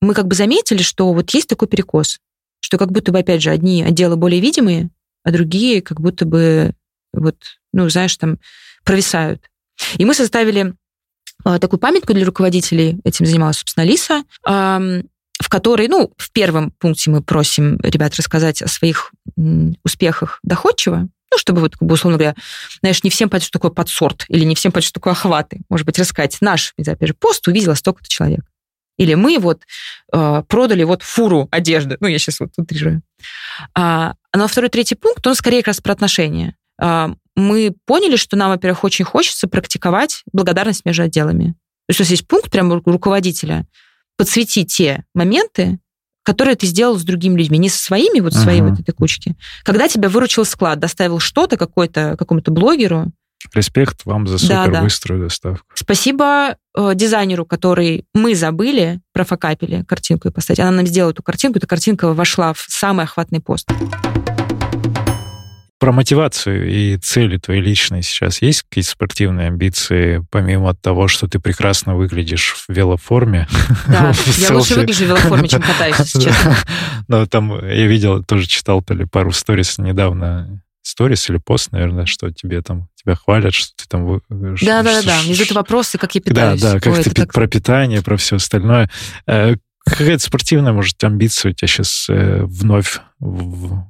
S1: мы как бы заметили, что вот есть такой перекос, что как будто бы, опять же, одни отделы более видимые, а другие как будто бы вот, ну, знаешь, там провисают. И мы составили э, такую памятку для руководителей, этим занималась, собственно, Лиса, в которой, ну, в первом пункте мы просим ребят рассказать о своих успехах доходчиво, ну, чтобы вот, как бы, условно говоря, знаешь, не всем понять, что такое подсорт, или не всем понять, что такое охваты. Может быть, рассказать, наш, опять же, пост увидела столько-то человек. Или мы вот э, продали вот фуру одежды. Ну, я сейчас вот утрирую. А, но второй, третий пункт, он скорее как раз про отношения. А, мы поняли, что нам, во-первых, очень хочется практиковать благодарность между отделами. То есть у нас есть пункт прямо руководителя подсветить те моменты, которые ты сделал с другими людьми, не со своими, вот своей uh-huh. вот этой кучки. Когда тебя выручил склад, доставил что-то какой-то, какому-то блогеру.
S3: Респект вам за супер да, быструю да. доставку.
S1: Спасибо э, дизайнеру, который мы забыли, профокапили картинку и поставить. Она нам сделала эту картинку, эта картинка вошла в самый охватный пост.
S3: Про мотивацию и цели твои личные сейчас есть какие-то спортивные амбиции, помимо того, что ты прекрасно выглядишь в велоформе?
S1: Да, я лучше выгляжу в велоформе, чем катаюсь, если честно.
S3: Но там я видел, тоже читал то ли пару сторис недавно, сторис или пост, наверное, что тебе там тебя хвалят, что ты там...
S1: Да, да, да, внизу это вопросы, как я питаюсь.
S3: Да, да, как Ой, ты так... про питание, про все остальное. Какая-то спортивная, может, амбиция у тебя сейчас э, вновь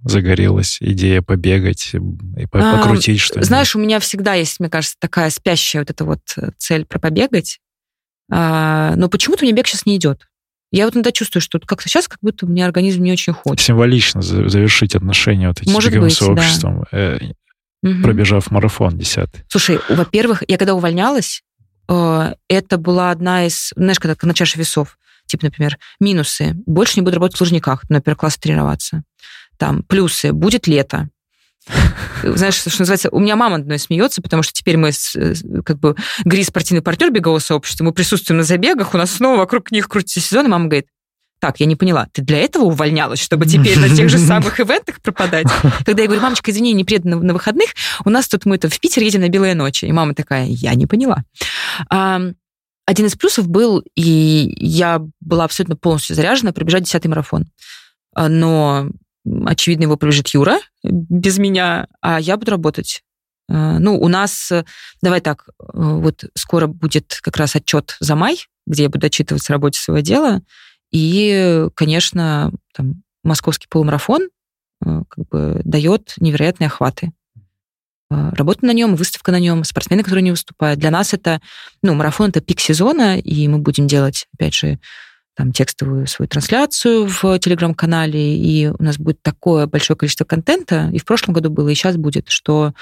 S3: загорелась идея побегать и покрутить а, что-нибудь?
S1: Знаешь, у меня всегда есть, мне кажется, такая спящая вот эта вот э, цель про побегать. А, но почему-то мне бег сейчас не идет. Я вот иногда чувствую, что как-то сейчас как будто меня организм не очень хочет.
S3: Символично завершить отношения вот этим Может быть, сообществом, да. э, угу. пробежав марафон десятый.
S1: Слушай, во-первых, я когда увольнялась, э, это была одна из, знаешь, когда на чаше весов, типа, например, минусы. Больше не буду работать в Лужниках, например, класс тренироваться. Там плюсы. Будет лето. Знаешь, что называется, у меня мама одной смеется, потому что теперь мы как бы ГРИ спортивный партнер бегового сообщества, мы присутствуем на забегах, у нас снова вокруг них крутится сезон, и мама говорит, так, я не поняла, ты для этого увольнялась, чтобы теперь на тех же самых ивентах пропадать? Когда я говорю, мамочка, извини, не приеду на, на выходных, у нас тут мы -то в Питер едем на Белые ночи. И мама такая, я не поняла. Один из плюсов был, и я была абсолютно полностью заряжена пробежать десятый марафон. А, но, очевидно, его пробежит Юра без меня, а я буду работать. Э, ну, у нас, э, давай так, э, вот скоро будет как раз отчет за май, где я буду отчитываться о работе своего дела. И, конечно, там, московский полумарафон как бы дает невероятные охваты. Работа на нем, выставка на нем, спортсмены, которые не выступают. Для нас это, ну, марафон это пик сезона, и мы будем делать, опять же, там текстовую свою трансляцию в телеграм-канале, и у нас будет такое большое количество контента, и в прошлом году было, и сейчас будет, что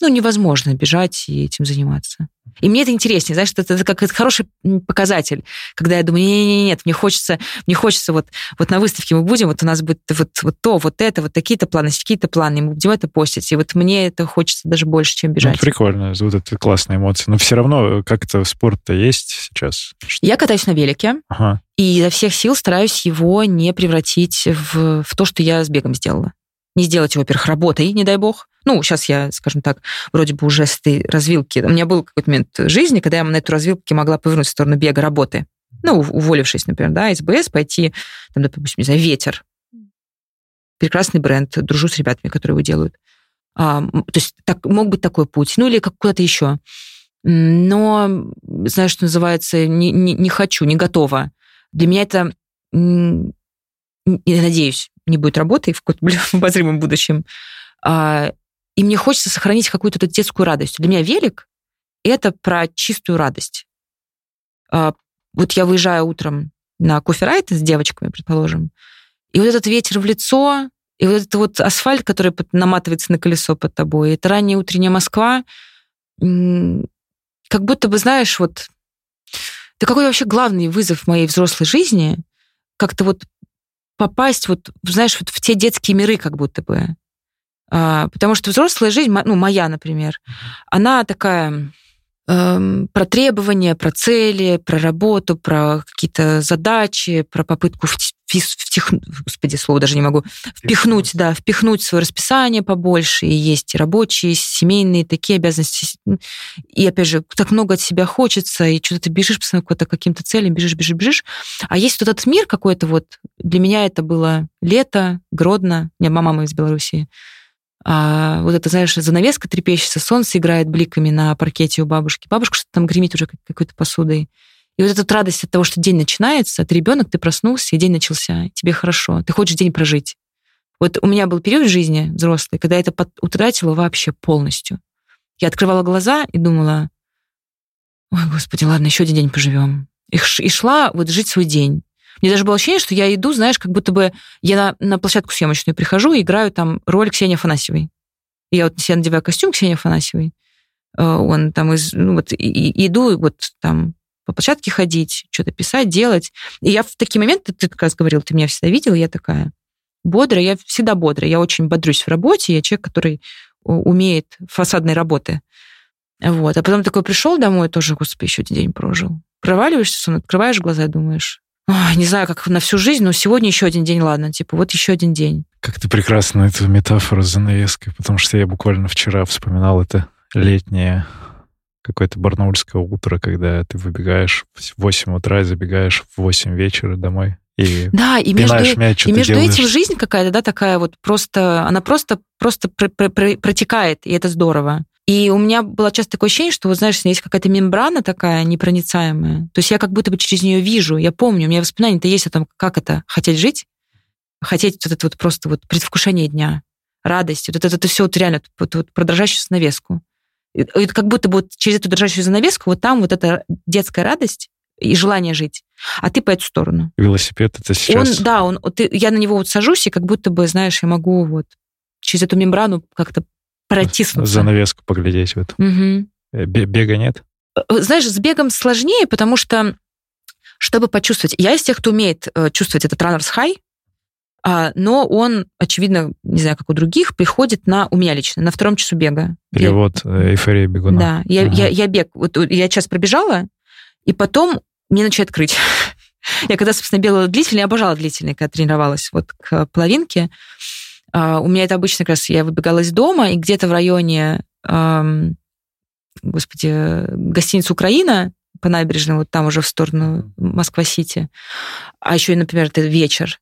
S1: ну, невозможно бежать и этим заниматься. И мне это интереснее, знаешь, это, это как это хороший показатель, когда я думаю, нет, нет, нет, мне хочется, мне хочется вот, вот на выставке мы будем, вот у нас будет вот, вот то, вот это, вот такие-то планы, какие-то планы, и мы будем это постить, и вот мне это хочется даже больше, чем бежать. Ну,
S3: прикольно, вот это классные эмоции, но все равно как-то спорт-то есть сейчас?
S1: Я катаюсь на велике, ага. и изо всех сил стараюсь его не превратить в, в то, что я с бегом сделала. Не сделать его, во-первых, работой, не дай бог, ну, сейчас я, скажем так, вроде бы уже с этой развилки. У меня был какой-то момент жизни, когда я на эту развилку могла повернуть в сторону бега работы. Ну, уволившись, например, да, из БС, пойти, там, допустим, не знаю, ветер. Прекрасный бренд, дружу с ребятами, которые его делают. А, то есть так, мог быть такой путь. Ну, или как куда-то еще. Но, знаешь, что называется, не, не, не хочу, не готова. Для меня это, я надеюсь, не будет работы в каком-то обозримом будущем. А, и мне хочется сохранить какую-то эту детскую радость. Для меня велик — это про чистую радость. А, вот я выезжаю утром на кофе-райт с девочками, предположим, и вот этот ветер в лицо, и вот этот вот асфальт, который наматывается на колесо под тобой, это ранняя утренняя Москва, как будто бы, знаешь, вот это какой вообще главный вызов в моей взрослой жизни, как-то вот попасть вот, знаешь, вот в те детские миры как будто бы. А, потому что взрослая жизнь, ну, моя, например, она такая эм, про требования, про цели, про работу, про какие-то задачи, про попытку втихнуть, господи, слово даже не могу, впихнуть, да, впихнуть свое расписание побольше, и есть рабочие, семейные, такие обязанности. И, опять же, так много от себя хочется, и что-то ты бежишь постоянно к каким-то целям, бежишь, бежишь, бежишь. А есть вот этот мир какой-то вот, для меня это было лето, Гродно, у меня мама из Белоруссии, а вот это, знаешь, занавеска трепещется, солнце играет бликами на паркете у бабушки. Бабушка что-то там гремит уже какой-то посудой. И вот эта радость от того, что день начинается, ты ребенок, ты проснулся, и день начался, тебе хорошо, ты хочешь день прожить. Вот у меня был период в жизни взрослый, когда я это утратила вообще полностью. Я открывала глаза и думала, ой, господи, ладно, еще один день поживем. И, и шла вот жить свой день. Мне даже было ощущение, что я иду, знаешь, как будто бы я на, на площадку съемочную прихожу и играю там роль Ксении Афанасьевой. И я вот себе надеваю костюм Ксении Афанасьевой. Э, он там из, ну вот, и, и иду вот там по площадке ходить, что-то писать, делать. И я в такие моменты, ты как раз говорил, ты меня всегда видела, я такая бодрая, я всегда бодрая, я очень бодрюсь в работе, я человек, который умеет фасадной работы. Вот. А потом такой пришел домой, тоже, господи, еще один день прожил. Проваливаешься, сон, открываешь глаза думаешь, не знаю, как на всю жизнь, но сегодня еще один день, ладно, типа вот еще один день.
S3: Как ты прекрасно эту метафору с занавеской, потому что я буквально вчера вспоминал это летнее какое-то барнаульское утро, когда ты выбегаешь в 8 утра и забегаешь в 8 вечера домой. И
S1: да, и между, мяч, и между этим жизнь какая-то, да, такая вот просто, она просто, просто пр пр пр протекает, и это здорово. И у меня было часто такое ощущение, что, вот знаешь, есть какая-то мембрана такая непроницаемая. То есть я как будто бы через нее вижу, я помню, у меня воспоминания-то есть о том, как это хотеть жить, хотеть вот это вот просто вот предвкушение дня, радость, вот это, это все вот реально вот, вот про дрожащую занавеску. И, как будто бы вот через эту дрожащую занавеску вот там вот эта детская радость и желание жить, а ты по эту сторону.
S3: Велосипед это сейчас...
S1: Он, да, он, ты, я на него вот сажусь, и как будто бы, знаешь, я могу вот через эту мембрану как-то протиснуться.
S3: Занавеску поглядеть в эту. Угу. Бега нет?
S1: Э, знаешь, с бегом сложнее, потому что чтобы почувствовать... Я из тех, кто умеет э, чувствовать этот runners high, а, но он, очевидно, не знаю, как у других, приходит на, у меня лично, на втором часу бега.
S3: Перевод я, эйфория бегуна.
S1: Да, я, угу. я, я бег, вот я час пробежала, и потом мне начинает крыть. я когда, собственно, бегала длительный, я обожала длительный, когда тренировалась вот к половинке, у меня это обычно как раз я выбегала из дома, и где-то в районе, господи, гостиница «Украина», по набережной, вот там уже в сторону Москва-Сити. А еще, например, это вечер.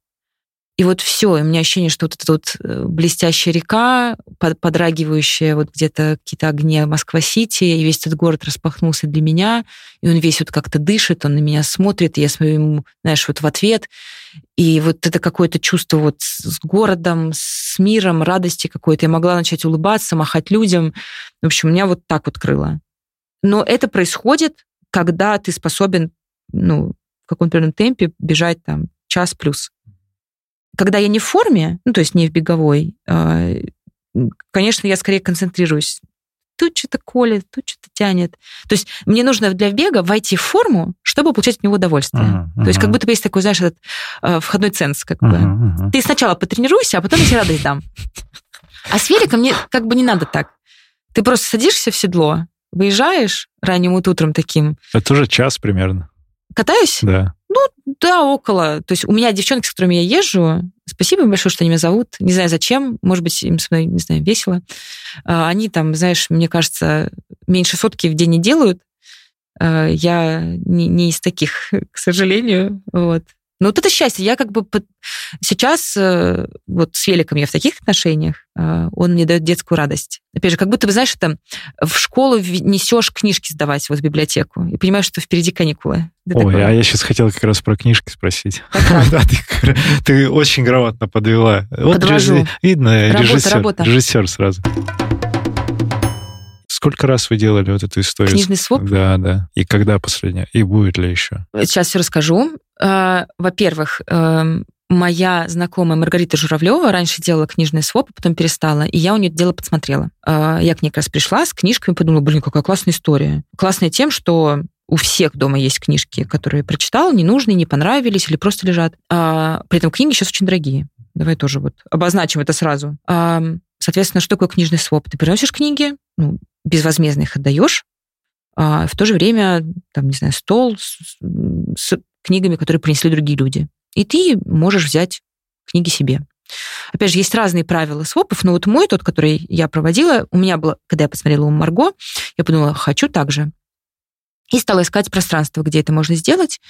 S1: И И вот все, и у меня ощущение, что вот эта вот э, блестящая река, подрагивающая вот где-то какие-то огни Москва-Сити, и весь этот город распахнулся для меня, и он весь вот как-то дышит, он на меня смотрит, и я смотрю ему, знаешь, вот в ответ. И вот это какое-то чувство вот с городом, с миром, радости какой-то. Я могла начать улыбаться, махать людям. В общем, меня вот так вот крыло. Но это происходит, когда ты способен, ну, в каком-то темпе бежать там час плюс. Когда я не в форме, ну, то есть не в беговой, а, конечно, я скорее концентрируюсь. Тут что-то колет, тут что-то тянет. То есть мне нужно для бега войти в форму, чтобы получать от него удовольствие. Uh-huh, uh-huh. То есть как будто бы есть такой, знаешь, этот э, входной ценз. Как uh-huh, бы. Uh-huh. Ты сначала потренируйся, а потом я тебе радость дам. А с великом мне как бы не надо так. Ты просто садишься в седло, выезжаешь ранним утром таким.
S3: Это уже час примерно.
S1: Катаюсь?
S3: Да.
S1: Ну, да, около. То есть у меня девчонки, с которыми я езжу, спасибо им большое, что они меня зовут. Не знаю, зачем. Может быть, им со мной, не знаю, весело. А, они там, знаешь, мне кажется, меньше сотки в день не делают. А, я не, не из таких, к сожалению. Вот. Но вот это счастье. Я как бы под... сейчас э, вот с Великом я в таких отношениях, э, он мне дает детскую радость. Опять же, как будто бы, знаешь, там в школу несешь книжки сдавать вот в библиотеку и понимаешь, что впереди каникулы.
S3: Ты Ой, такой... а я сейчас хотел как раз про книжки спросить. да, ты, ты очень грамотно подвела.
S1: Вот Подвожу.
S3: видно, работа, режиссер, работа. режиссер сразу. Сколько раз вы делали вот эту историю?
S1: Книжный своп?
S3: Да, да. И когда последняя? И будет ли еще?
S1: Сейчас все расскажу. А, во-первых, эм, моя знакомая Маргарита Журавлева раньше делала книжный своп, а потом перестала, и я у нее дело подсмотрела. А, я к ней как раз пришла с книжками, подумала, блин, какая классная история. Классная тем, что у всех дома есть книжки, которые прочитал, не нужные, не понравились или просто лежат. А, при этом книги сейчас очень дорогие. Давай тоже вот обозначим это сразу. А, соответственно, что такое книжный своп? Ты приносишь книги, ну, безвозмездно их отдаешь, а в то же время, там, не знаю, стол с, с книгами, которые принесли другие люди. И ты можешь взять книги себе. Опять же, есть разные правила свопов, но вот мой, тот, который я проводила, у меня было, когда я посмотрела у Марго, я подумала, хочу так же. И стала искать пространство, где это можно сделать.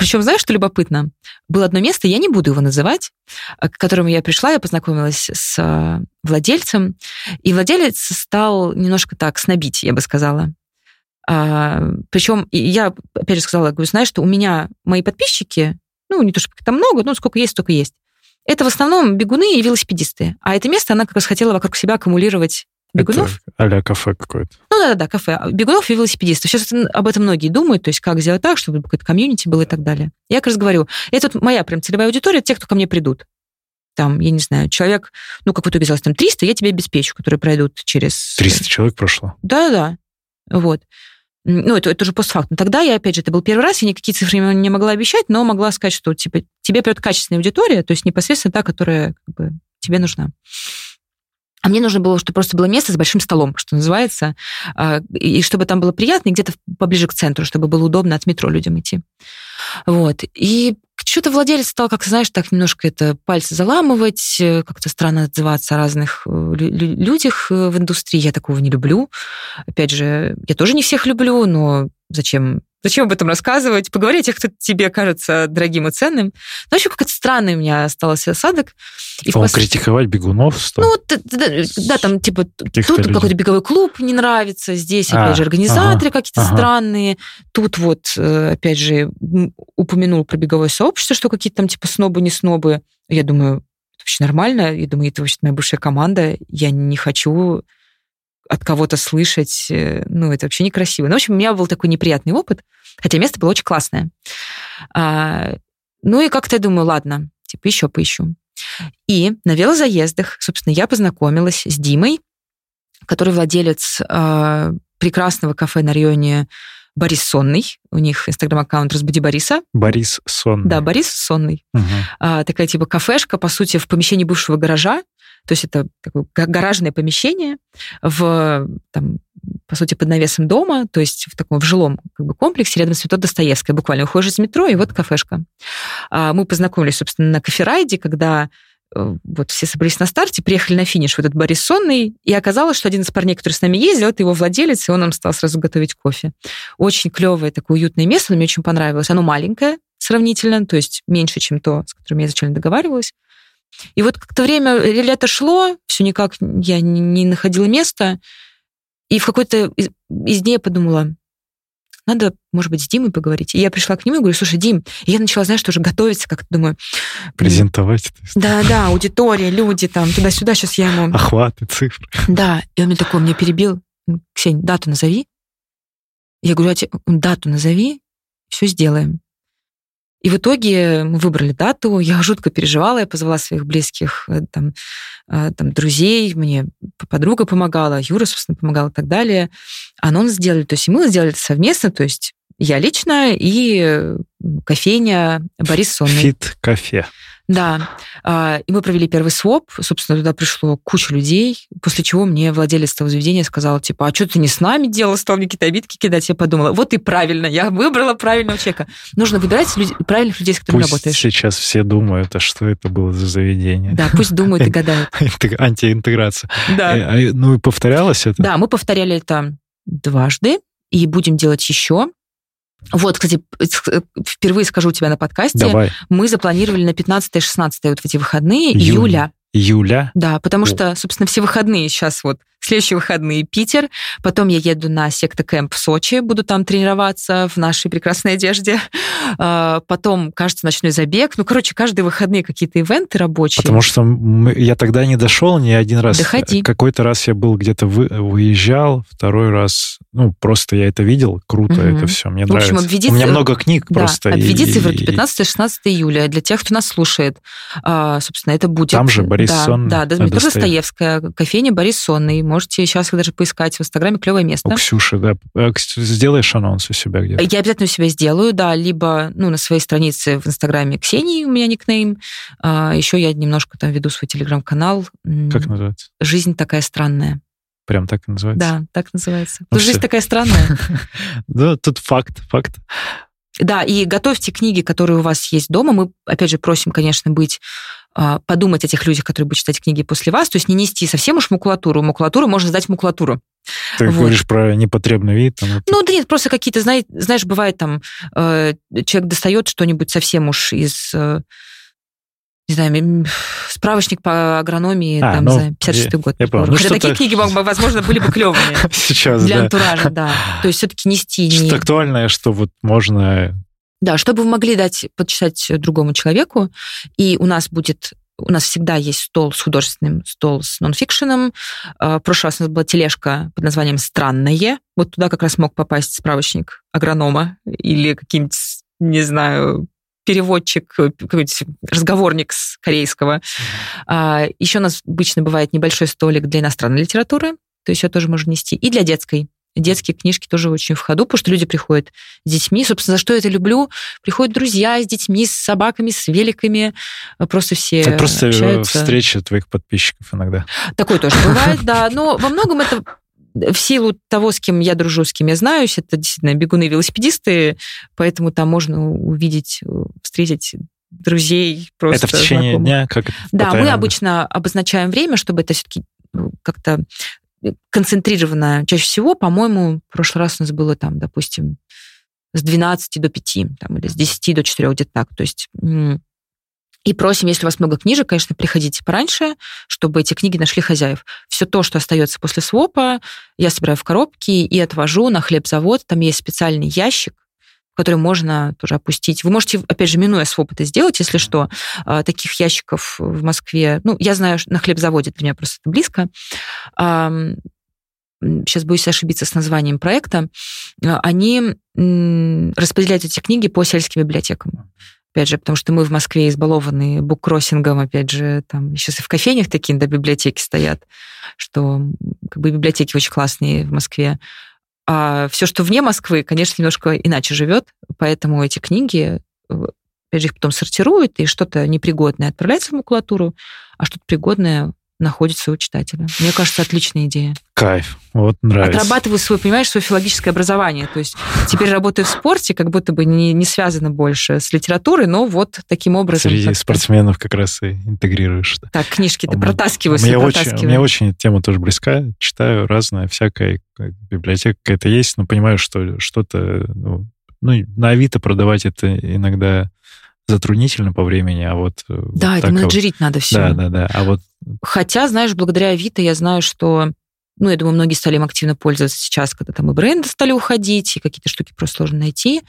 S1: Причем, знаешь, что любопытно? Было одно место, я не буду его называть, э, к которому я пришла, я познакомилась с э, владельцем, и владелец стал немножко так снобить, я бы сказала. А, причем я, опять же, сказала, говорю, знаешь, что у меня мои подписчики, ну, не то чтобы там много, но сколько есть, столько есть. Это в основном бегуны и велосипедисты. А это место она как раз хотела вокруг себя аккумулировать бегунов.
S3: а кафе какое-то.
S1: Ну да-да-да, кафе. Бегунов и велосипедистов. Сейчас об этом многие думают, то есть как сделать так, чтобы какое-то комьюнити было и так далее. Я как раз говорю, это вот моя прям целевая аудитория, те, кто ко мне придут. Там, я не знаю, человек, ну, как вот оказалось, там 300, я тебе обеспечу, которые пройдут через...
S3: 300 человек прошло?
S1: Да-да, вот. Ну, это, это уже постфактум. Тогда я, опять же, это был первый раз, я никакие цифры не могла обещать, но могла сказать, что типа, тебе придет качественная аудитория, то есть непосредственно та, которая как бы, тебе нужна. А мне нужно было, чтобы просто было место с большим столом, что называется, а, и чтобы там было приятно, и где-то поближе к центру, чтобы было удобно от метро людям идти. Вот. И что-то владелец стал, как знаешь, так немножко это пальцы заламывать, э, как-то странно отзываться о разных э, людях э, в индустрии. Я такого не люблю. Опять же, я тоже не всех люблю, но зачем Зачем об этом рассказывать? Поговори о тех, кто тебе кажется дорогим и ценным. Ну, вообще, какой-то странный у меня остался осадок.
S3: И Он пос... критиковать бегунов стал?
S1: Ну, да, да, да там, типа, тут какой-то беговой клуб не нравится, здесь, а, опять же, организаторы ага, какие-то ага. странные. Тут вот, э, опять же, упомянул про беговое сообщество, что какие-то там, типа, снобы, не снобы. Я думаю, это вообще нормально. Я думаю, это вообще моя бывшая команда. Я не хочу от кого-то слышать, э, ну, это вообще некрасиво. Ну, в общем, у меня был такой неприятный опыт, хотя место было очень классное. А, ну, и как-то я думаю, ладно, типа, еще поищу. И на велозаездах, собственно, я познакомилась с Димой, который владелец а, прекрасного кафе на районе Борис Сонный. У них инстаграм-аккаунт «Разбуди Бориса».
S3: Борис Сонный.
S1: Да, Борис Сонный. Угу. А, такая типа кафешка, по сути, в помещении бывшего гаража. То есть это такое гаражное помещение в, там, по сути, под навесом дома, то есть в таком в жилом как бы, комплексе рядом с метро Достоевская. Буквально уходишь из метро, и вот кафешка. А мы познакомились, собственно, на коферайде, когда э, вот все собрались на старте, приехали на финиш в этот Борис Сонный, и оказалось, что один из парней, который с нами ездил, это его владелец, и он нам стал сразу готовить кофе. Очень клевое, такое уютное место, мне очень понравилось. Оно маленькое, сравнительно, то есть меньше, чем то, с которым я изначально договаривалась. И вот как-то время, лето шло, все никак я не находила места, и в какой-то из, из дней я подумала, надо, может быть, с Димой поговорить. И я пришла к нему и говорю, слушай, Дим, и я начала, знаешь, тоже готовиться, как-то думаю...
S3: Презентовать.
S1: Да, да, аудитория, люди там, туда-сюда, сейчас я ему...
S3: Охваты, цифры.
S1: Да, и он мне такой, мне перебил, Ксень, дату назови. Я говорю, а те, дату назови, все сделаем. И в итоге мы выбрали дату, я жутко переживала, я позвала своих близких э, там, э, там, друзей, мне подруга помогала, Юра, собственно, помогал и так далее. Анонс сделали, то есть мы сделали это совместно, то есть я лично и кофейня Борис Сонный.
S3: Фит-кафе.
S1: Да. А, и мы провели первый своп. Собственно, туда пришло куча людей, после чего мне владелец того заведения сказал, типа, а что ты не с нами делал, стал мне какие-то обидки кидать? Я подумала, вот и правильно, я выбрала правильного человека. Нужно выбирать люди, правильных людей, с которыми
S3: пусть
S1: работаешь.
S3: сейчас все думают, а что это было за заведение.
S1: Да, пусть думают и гадают.
S3: Антиинтеграция.
S1: Да.
S3: Э, а, ну и повторялось это?
S1: Да, мы повторяли это дважды и будем делать еще. Вот, кстати, впервые скажу у тебя на подкасте.
S3: Давай.
S1: Мы запланировали на 15-16 вот в эти выходные июля.
S3: Июля?
S1: Да, потому О. что, собственно, все выходные сейчас вот Следующие выходные Питер. Потом я еду на секта кэмп в Сочи, буду там тренироваться в нашей прекрасной одежде. А, потом, кажется, ночной забег. Ну, короче, каждые выходные какие-то ивенты рабочие.
S3: Потому что я тогда не дошел ни один раз.
S1: Доходи.
S3: Какой-то раз я был где-то вы, выезжал, второй раз, ну, просто я это видел, круто угу. это все, мне в общем, нравится. Обведи... У меня много книг
S1: да,
S3: просто.
S1: Обведи и, цифры 15-16 июля. Для тех, кто нас слушает, а, собственно, это будет...
S3: Там же Борис
S1: да,
S3: Сонный.
S1: Да, да, Достоевская, кофейня Борис Сонный Можете сейчас даже поискать в Инстаграме клевое место.
S3: У Ксюши, да. А, сделаешь анонс у себя где-то?
S1: Я обязательно у себя сделаю, да, либо ну, на своей странице в Инстаграме Ксении у меня никнейм. А, еще я немножко там веду свой телеграм-канал.
S3: Как называется?
S1: «Жизнь такая странная».
S3: Прям так и называется?
S1: Да, так называется. Ну, жизнь такая странная.
S3: Да, тут факт, факт.
S1: Да, и готовьте книги, которые у вас есть дома. Мы, опять же, просим, конечно, быть а, подумать о тех людях, которые будут читать книги после вас, то есть не нести совсем уж макулатуру. Макулатуру можно сдать в макулатуру.
S3: Ты вот. говоришь про непотребный вид? Там, это...
S1: Ну, да нет, просто какие-то, знаешь, знаешь бывает там, э, человек достает что-нибудь совсем уж из... Э, не знаю, справочник по агрономии а, там, ну, за 56-й год. Я понял. Ну, Хотя такие книги, возможно, были бы клевыми.
S3: Сейчас,
S1: Для антуража, да. То есть все-таки нести...
S3: Что-то актуальное, что вот можно
S1: да, чтобы вы могли дать почитать другому человеку, и у нас будет у нас всегда есть стол с художественным, стол с нонфикшеном. А, в прошлый раз у нас была тележка под названием «Странное». Вот туда как раз мог попасть справочник агронома или каким-нибудь, не знаю, переводчик, какой-нибудь разговорник с корейского. Mm-hmm. Еще у нас обычно бывает небольшой столик для иностранной литературы, то есть ее тоже можно нести, и для детской детские книжки тоже очень в ходу, потому что люди приходят с детьми. Собственно, за что я это люблю? Приходят друзья с детьми, с собаками, с великами. Просто все
S3: Это просто
S1: общаются.
S3: встреча твоих подписчиков иногда.
S1: Такое тоже бывает, да. Но во многом это в силу того, с кем я дружу, с кем я знаюсь, это действительно бегуны-велосипедисты, поэтому там можно увидеть, встретить друзей просто
S3: Это в течение
S1: знакомых.
S3: дня? Как
S1: да, мы обычно обозначаем время, чтобы это все-таки ну, как-то концентрированная. Чаще всего, по-моему, в прошлый раз у нас было там, допустим, с 12 до 5, там, или с 10 до 4, где-то так. То есть и просим, если у вас много книжек, конечно, приходите пораньше, чтобы эти книги нашли хозяев. Все то, что остается после свопа, я собираю в коробки и отвожу на хлебзавод. Там есть специальный ящик, который можно тоже опустить. Вы можете, опять же, минуя своп это сделать, если что. А, таких ящиков в Москве, ну, я знаю, на хлебзаводе для меня просто это близко. Сейчас боюсь ошибиться с названием проекта. А, они распределяют эти книги по сельским библиотекам. Опять же, потому что мы в Москве избалованы буккроссингом, опять же, там сейчас и в кофейнях такие, да, библиотеки стоят, что как бы библиотеки очень классные в Москве. А все, что вне Москвы, конечно, немножко иначе живет, поэтому эти книги, э, опять же, их потом сортируют, и что-то непригодное отправляется в макулатуру, а что-то пригодное находится у читателя. Мне кажется, отличная идея.
S3: Кайф, вот нравится.
S1: Отрабатываю свой, понимаешь, свое филологическое образование. То есть теперь работаю в спорте, как будто бы не, не связано больше с литературой, но вот таким образом.
S3: Среди спортсменов как раз и интегрируешь.
S1: Так, книжки ты протаскиваешь.
S3: Мне очень, мне очень тема тоже близка. Читаю разное, всякое. Библиотека какая-то есть, но понимаю, что что-то ну, ну, на Авито продавать это иногда затруднительно по времени, а вот...
S1: Э, да, вот это менеджерить вот. надо все.
S3: Да, да, да. А вот...
S1: Хотя, знаешь, благодаря Авито я знаю, что ну, я думаю, многие стали им активно пользоваться сейчас, когда там и бренды стали уходить, и какие-то штуки просто сложно найти.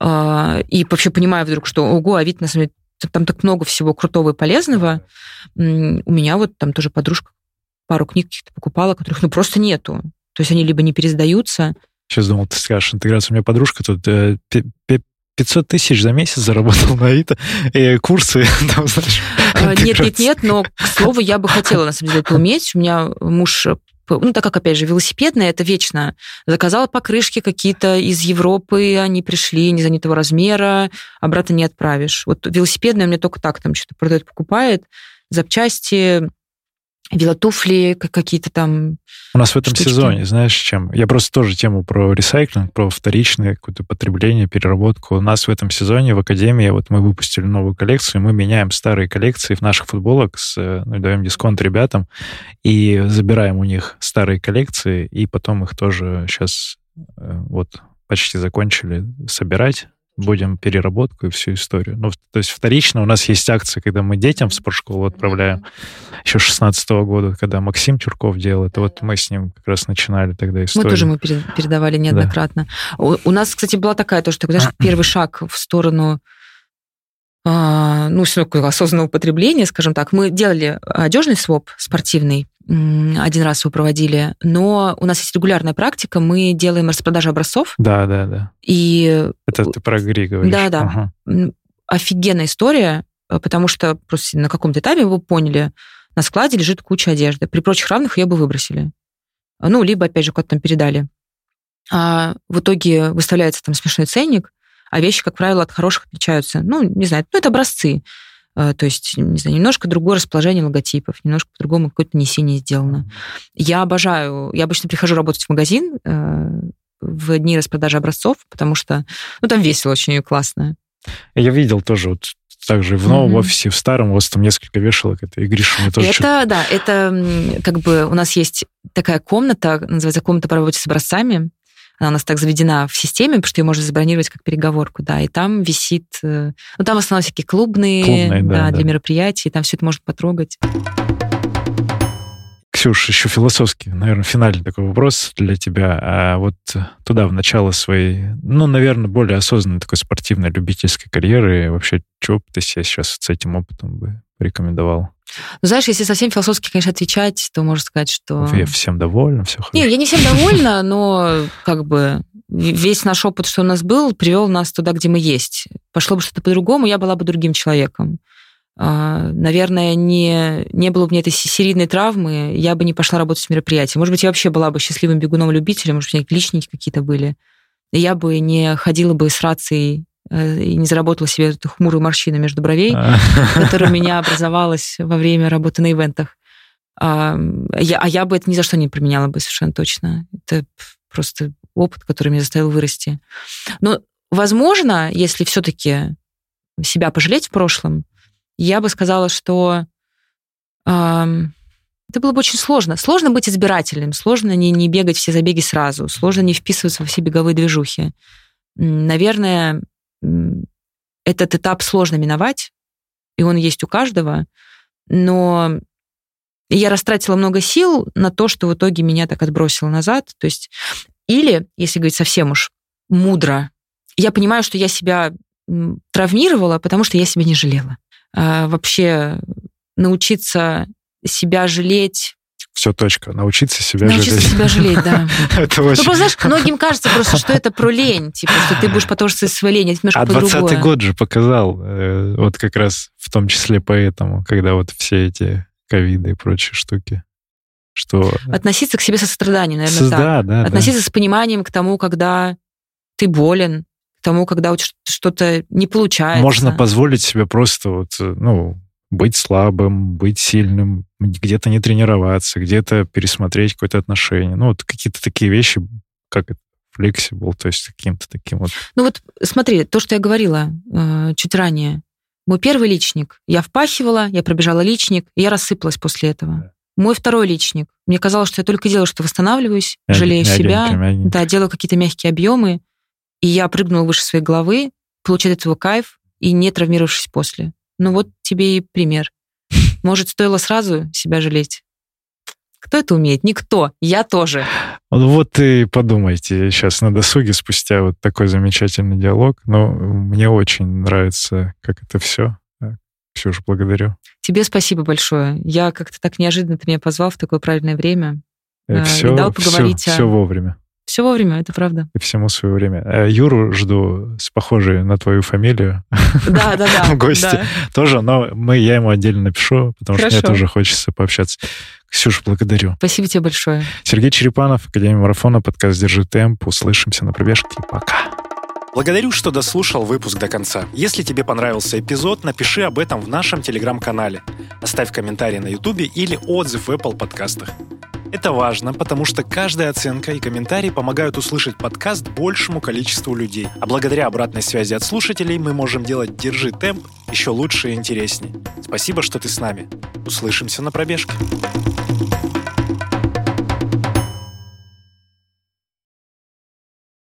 S1: А, и вообще понимаю вдруг, что, ого, Авито, на самом деле, там так много всего крутого и полезного. У меня вот там тоже подружка пару книг каких-то покупала, которых ну просто нету. То есть они либо не пересдаются.
S3: Сейчас думал, ты скажешь, интеграция. У меня подружка тут 500 э, тысяч за месяц заработал на Авито, и курсы, там, знаешь,
S1: Нет, нет, нет, но, к слову, я бы хотела, на самом деле, уметь. У меня муж ну, так как, опять же, велосипедная, это вечно. Заказала покрышки какие-то из Европы, они пришли не занятого размера, обратно не отправишь. Вот велосипедная мне только так там что-то продает, покупает, запчасти, велотуфли какие-то там.
S3: У нас в этом штучки. сезоне, знаешь, чем? Я просто тоже тему про ресайклинг, про вторичное какое-то потребление, переработку. У нас в этом сезоне в Академии, вот мы выпустили новую коллекцию, мы меняем старые коллекции в наших футболок, с, ну, даем дисконт ребятам и забираем у них старые коллекции, и потом их тоже сейчас э, вот почти закончили собирать будем переработку и всю историю. Ну, то есть вторично у нас есть акция, когда мы детям в спортшколу отправляем, еще 16 -го года, когда Максим Чурков делал это, вот мы с ним как раз начинали тогда историю.
S1: Мы тоже мы передавали неоднократно. Да. У, у нас, кстати, была такая то, что, знаешь, первый шаг в сторону а, ну, все такое осознанное употребление, скажем так. Мы делали одежный своп спортивный, один раз его проводили, но у нас есть регулярная практика, мы делаем распродажу образцов.
S3: Да, да, да.
S1: И...
S3: Это ты про ГРИ говоришь.
S1: Да, да. Ага. Офигенная история, потому что просто на каком-то этапе вы поняли, на складе лежит куча одежды. При прочих равных ее бы выбросили. Ну, либо, опять же, куда-то там передали. А в итоге выставляется там смешной ценник, а вещи, как правило, от хороших отличаются. Ну, не знаю, ну, это образцы. Э, то есть, не знаю, немножко другое расположение логотипов, немножко по-другому какое-то несение сделано. Я обожаю, я обычно прихожу работать в магазин э, в дни распродажи образцов, потому что, ну, там весело очень и классно.
S3: Я видел тоже вот также в новом mm-hmm. офисе, в старом, у вас там несколько вешалок, это и Гриша мне тоже...
S1: Это, да, это как бы у нас есть такая комната, называется комната по работе с образцами, она у нас так заведена в системе, потому что ее можно забронировать как переговорку, да, и там висит... Э, ну, там в основном всякие клубные, клубные да, да, для да. мероприятий, там все это можно потрогать.
S3: Ксюш, еще философский, наверное, финальный такой вопрос для тебя. А вот туда, в начало своей, ну, наверное, более осознанной такой спортивной, любительской карьеры, вообще, чего бы ты себе сейчас с этим опытом бы порекомендовал?
S1: Ну, знаешь, если совсем философски, конечно, отвечать, то можно сказать, что...
S3: Я всем довольна, все хорошо.
S1: Нет, я не всем довольна, но как бы весь наш опыт, что у нас был, привел нас туда, где мы есть. Пошло бы что-то по-другому, я была бы другим человеком. А, наверное, не, не было бы мне этой серийной травмы, я бы не пошла работать с мероприятием. Может быть, я вообще была бы счастливым бегуном-любителем, может быть, личники какие-то были. Я бы не ходила бы с рацией и не заработала себе эту хмурую морщину между бровей, а. которая у меня образовалась во время работы на ивентах. А я, а я бы это ни за что не применяла бы совершенно точно. Это просто опыт, который меня заставил вырасти. Но, возможно, если все-таки себя пожалеть в прошлом, я бы сказала, что э, это было бы очень сложно. Сложно быть избирательным, сложно не, не бегать все забеги сразу, сложно не вписываться во все беговые движухи. Наверное, этот этап сложно миновать, и он есть у каждого, но я растратила много сил на то, что в итоге меня так отбросило назад. То есть, или, если говорить совсем уж мудро, я понимаю, что я себя травмировала, потому что я себя не жалела. А вообще научиться себя жалеть
S3: все, точка. Научиться себя
S1: Научиться
S3: жалеть.
S1: себя жалеть, да. это очень... Ну, просто, знаешь, многим кажется просто, что это про лень, типа, что ты будешь потом со своей лень, это немножко
S3: А 20 год же показал, э, вот как раз в том числе поэтому, когда вот все эти ковиды и прочие штуки, что...
S1: Относиться к себе со состраданием, наверное, Со... так. Да, да, Относиться да. с пониманием к тому, когда ты болен, к тому, когда что-то не получается.
S3: Можно позволить себе просто вот, э, ну, быть слабым, быть сильным, где-то не тренироваться, где-то пересмотреть какое-то отношение. Ну, вот какие-то такие вещи, как это, flexible, то есть каким-то таким вот...
S1: Ну вот смотри, то, что я говорила э, чуть ранее. Мой первый личник. Я впахивала, я пробежала личник, и я рассыпалась после этого. Да. Мой второй личник. Мне казалось, что я только делаю, что восстанавливаюсь, Мяг... жалею мягенько, себя, мягенько. да, делаю какие-то мягкие объемы. и я прыгнула выше своей головы, получая от этого кайф и не травмировавшись после. Ну вот тебе и пример. Может, стоило сразу себя жалеть? Кто это умеет? Никто. Я тоже.
S3: Вот и подумайте сейчас на досуге спустя вот такой замечательный диалог. Но мне очень нравится, как это все. Ксюша, благодарю.
S1: Тебе спасибо большое. Я как-то так неожиданно ты меня позвал в такое правильное время.
S3: И все,
S1: и дал поговорить
S3: все,
S1: о...
S3: все вовремя.
S1: Все вовремя, это правда.
S3: И всему свое время. Э, Юру жду с похожей на твою фамилию.
S1: Да, да, да.
S3: В гости тоже, но мы, я ему отдельно напишу, потому что мне тоже хочется пообщаться. Ксюша, благодарю.
S1: Спасибо тебе большое.
S3: Сергей Черепанов, Академия марафона, подкаст «Держи темп». Услышимся на пробежке. Пока.
S2: Благодарю, что дослушал выпуск до конца. Если тебе понравился эпизод, напиши об этом в нашем телеграм-канале. Оставь комментарий на ютубе или отзыв в Apple подкастах. Это важно, потому что каждая оценка и комментарий помогают услышать подкаст большему количеству людей. А благодаря обратной связи от слушателей мы можем делать «Держи темп» еще лучше и интереснее. Спасибо, что ты с нами. Услышимся на пробежке.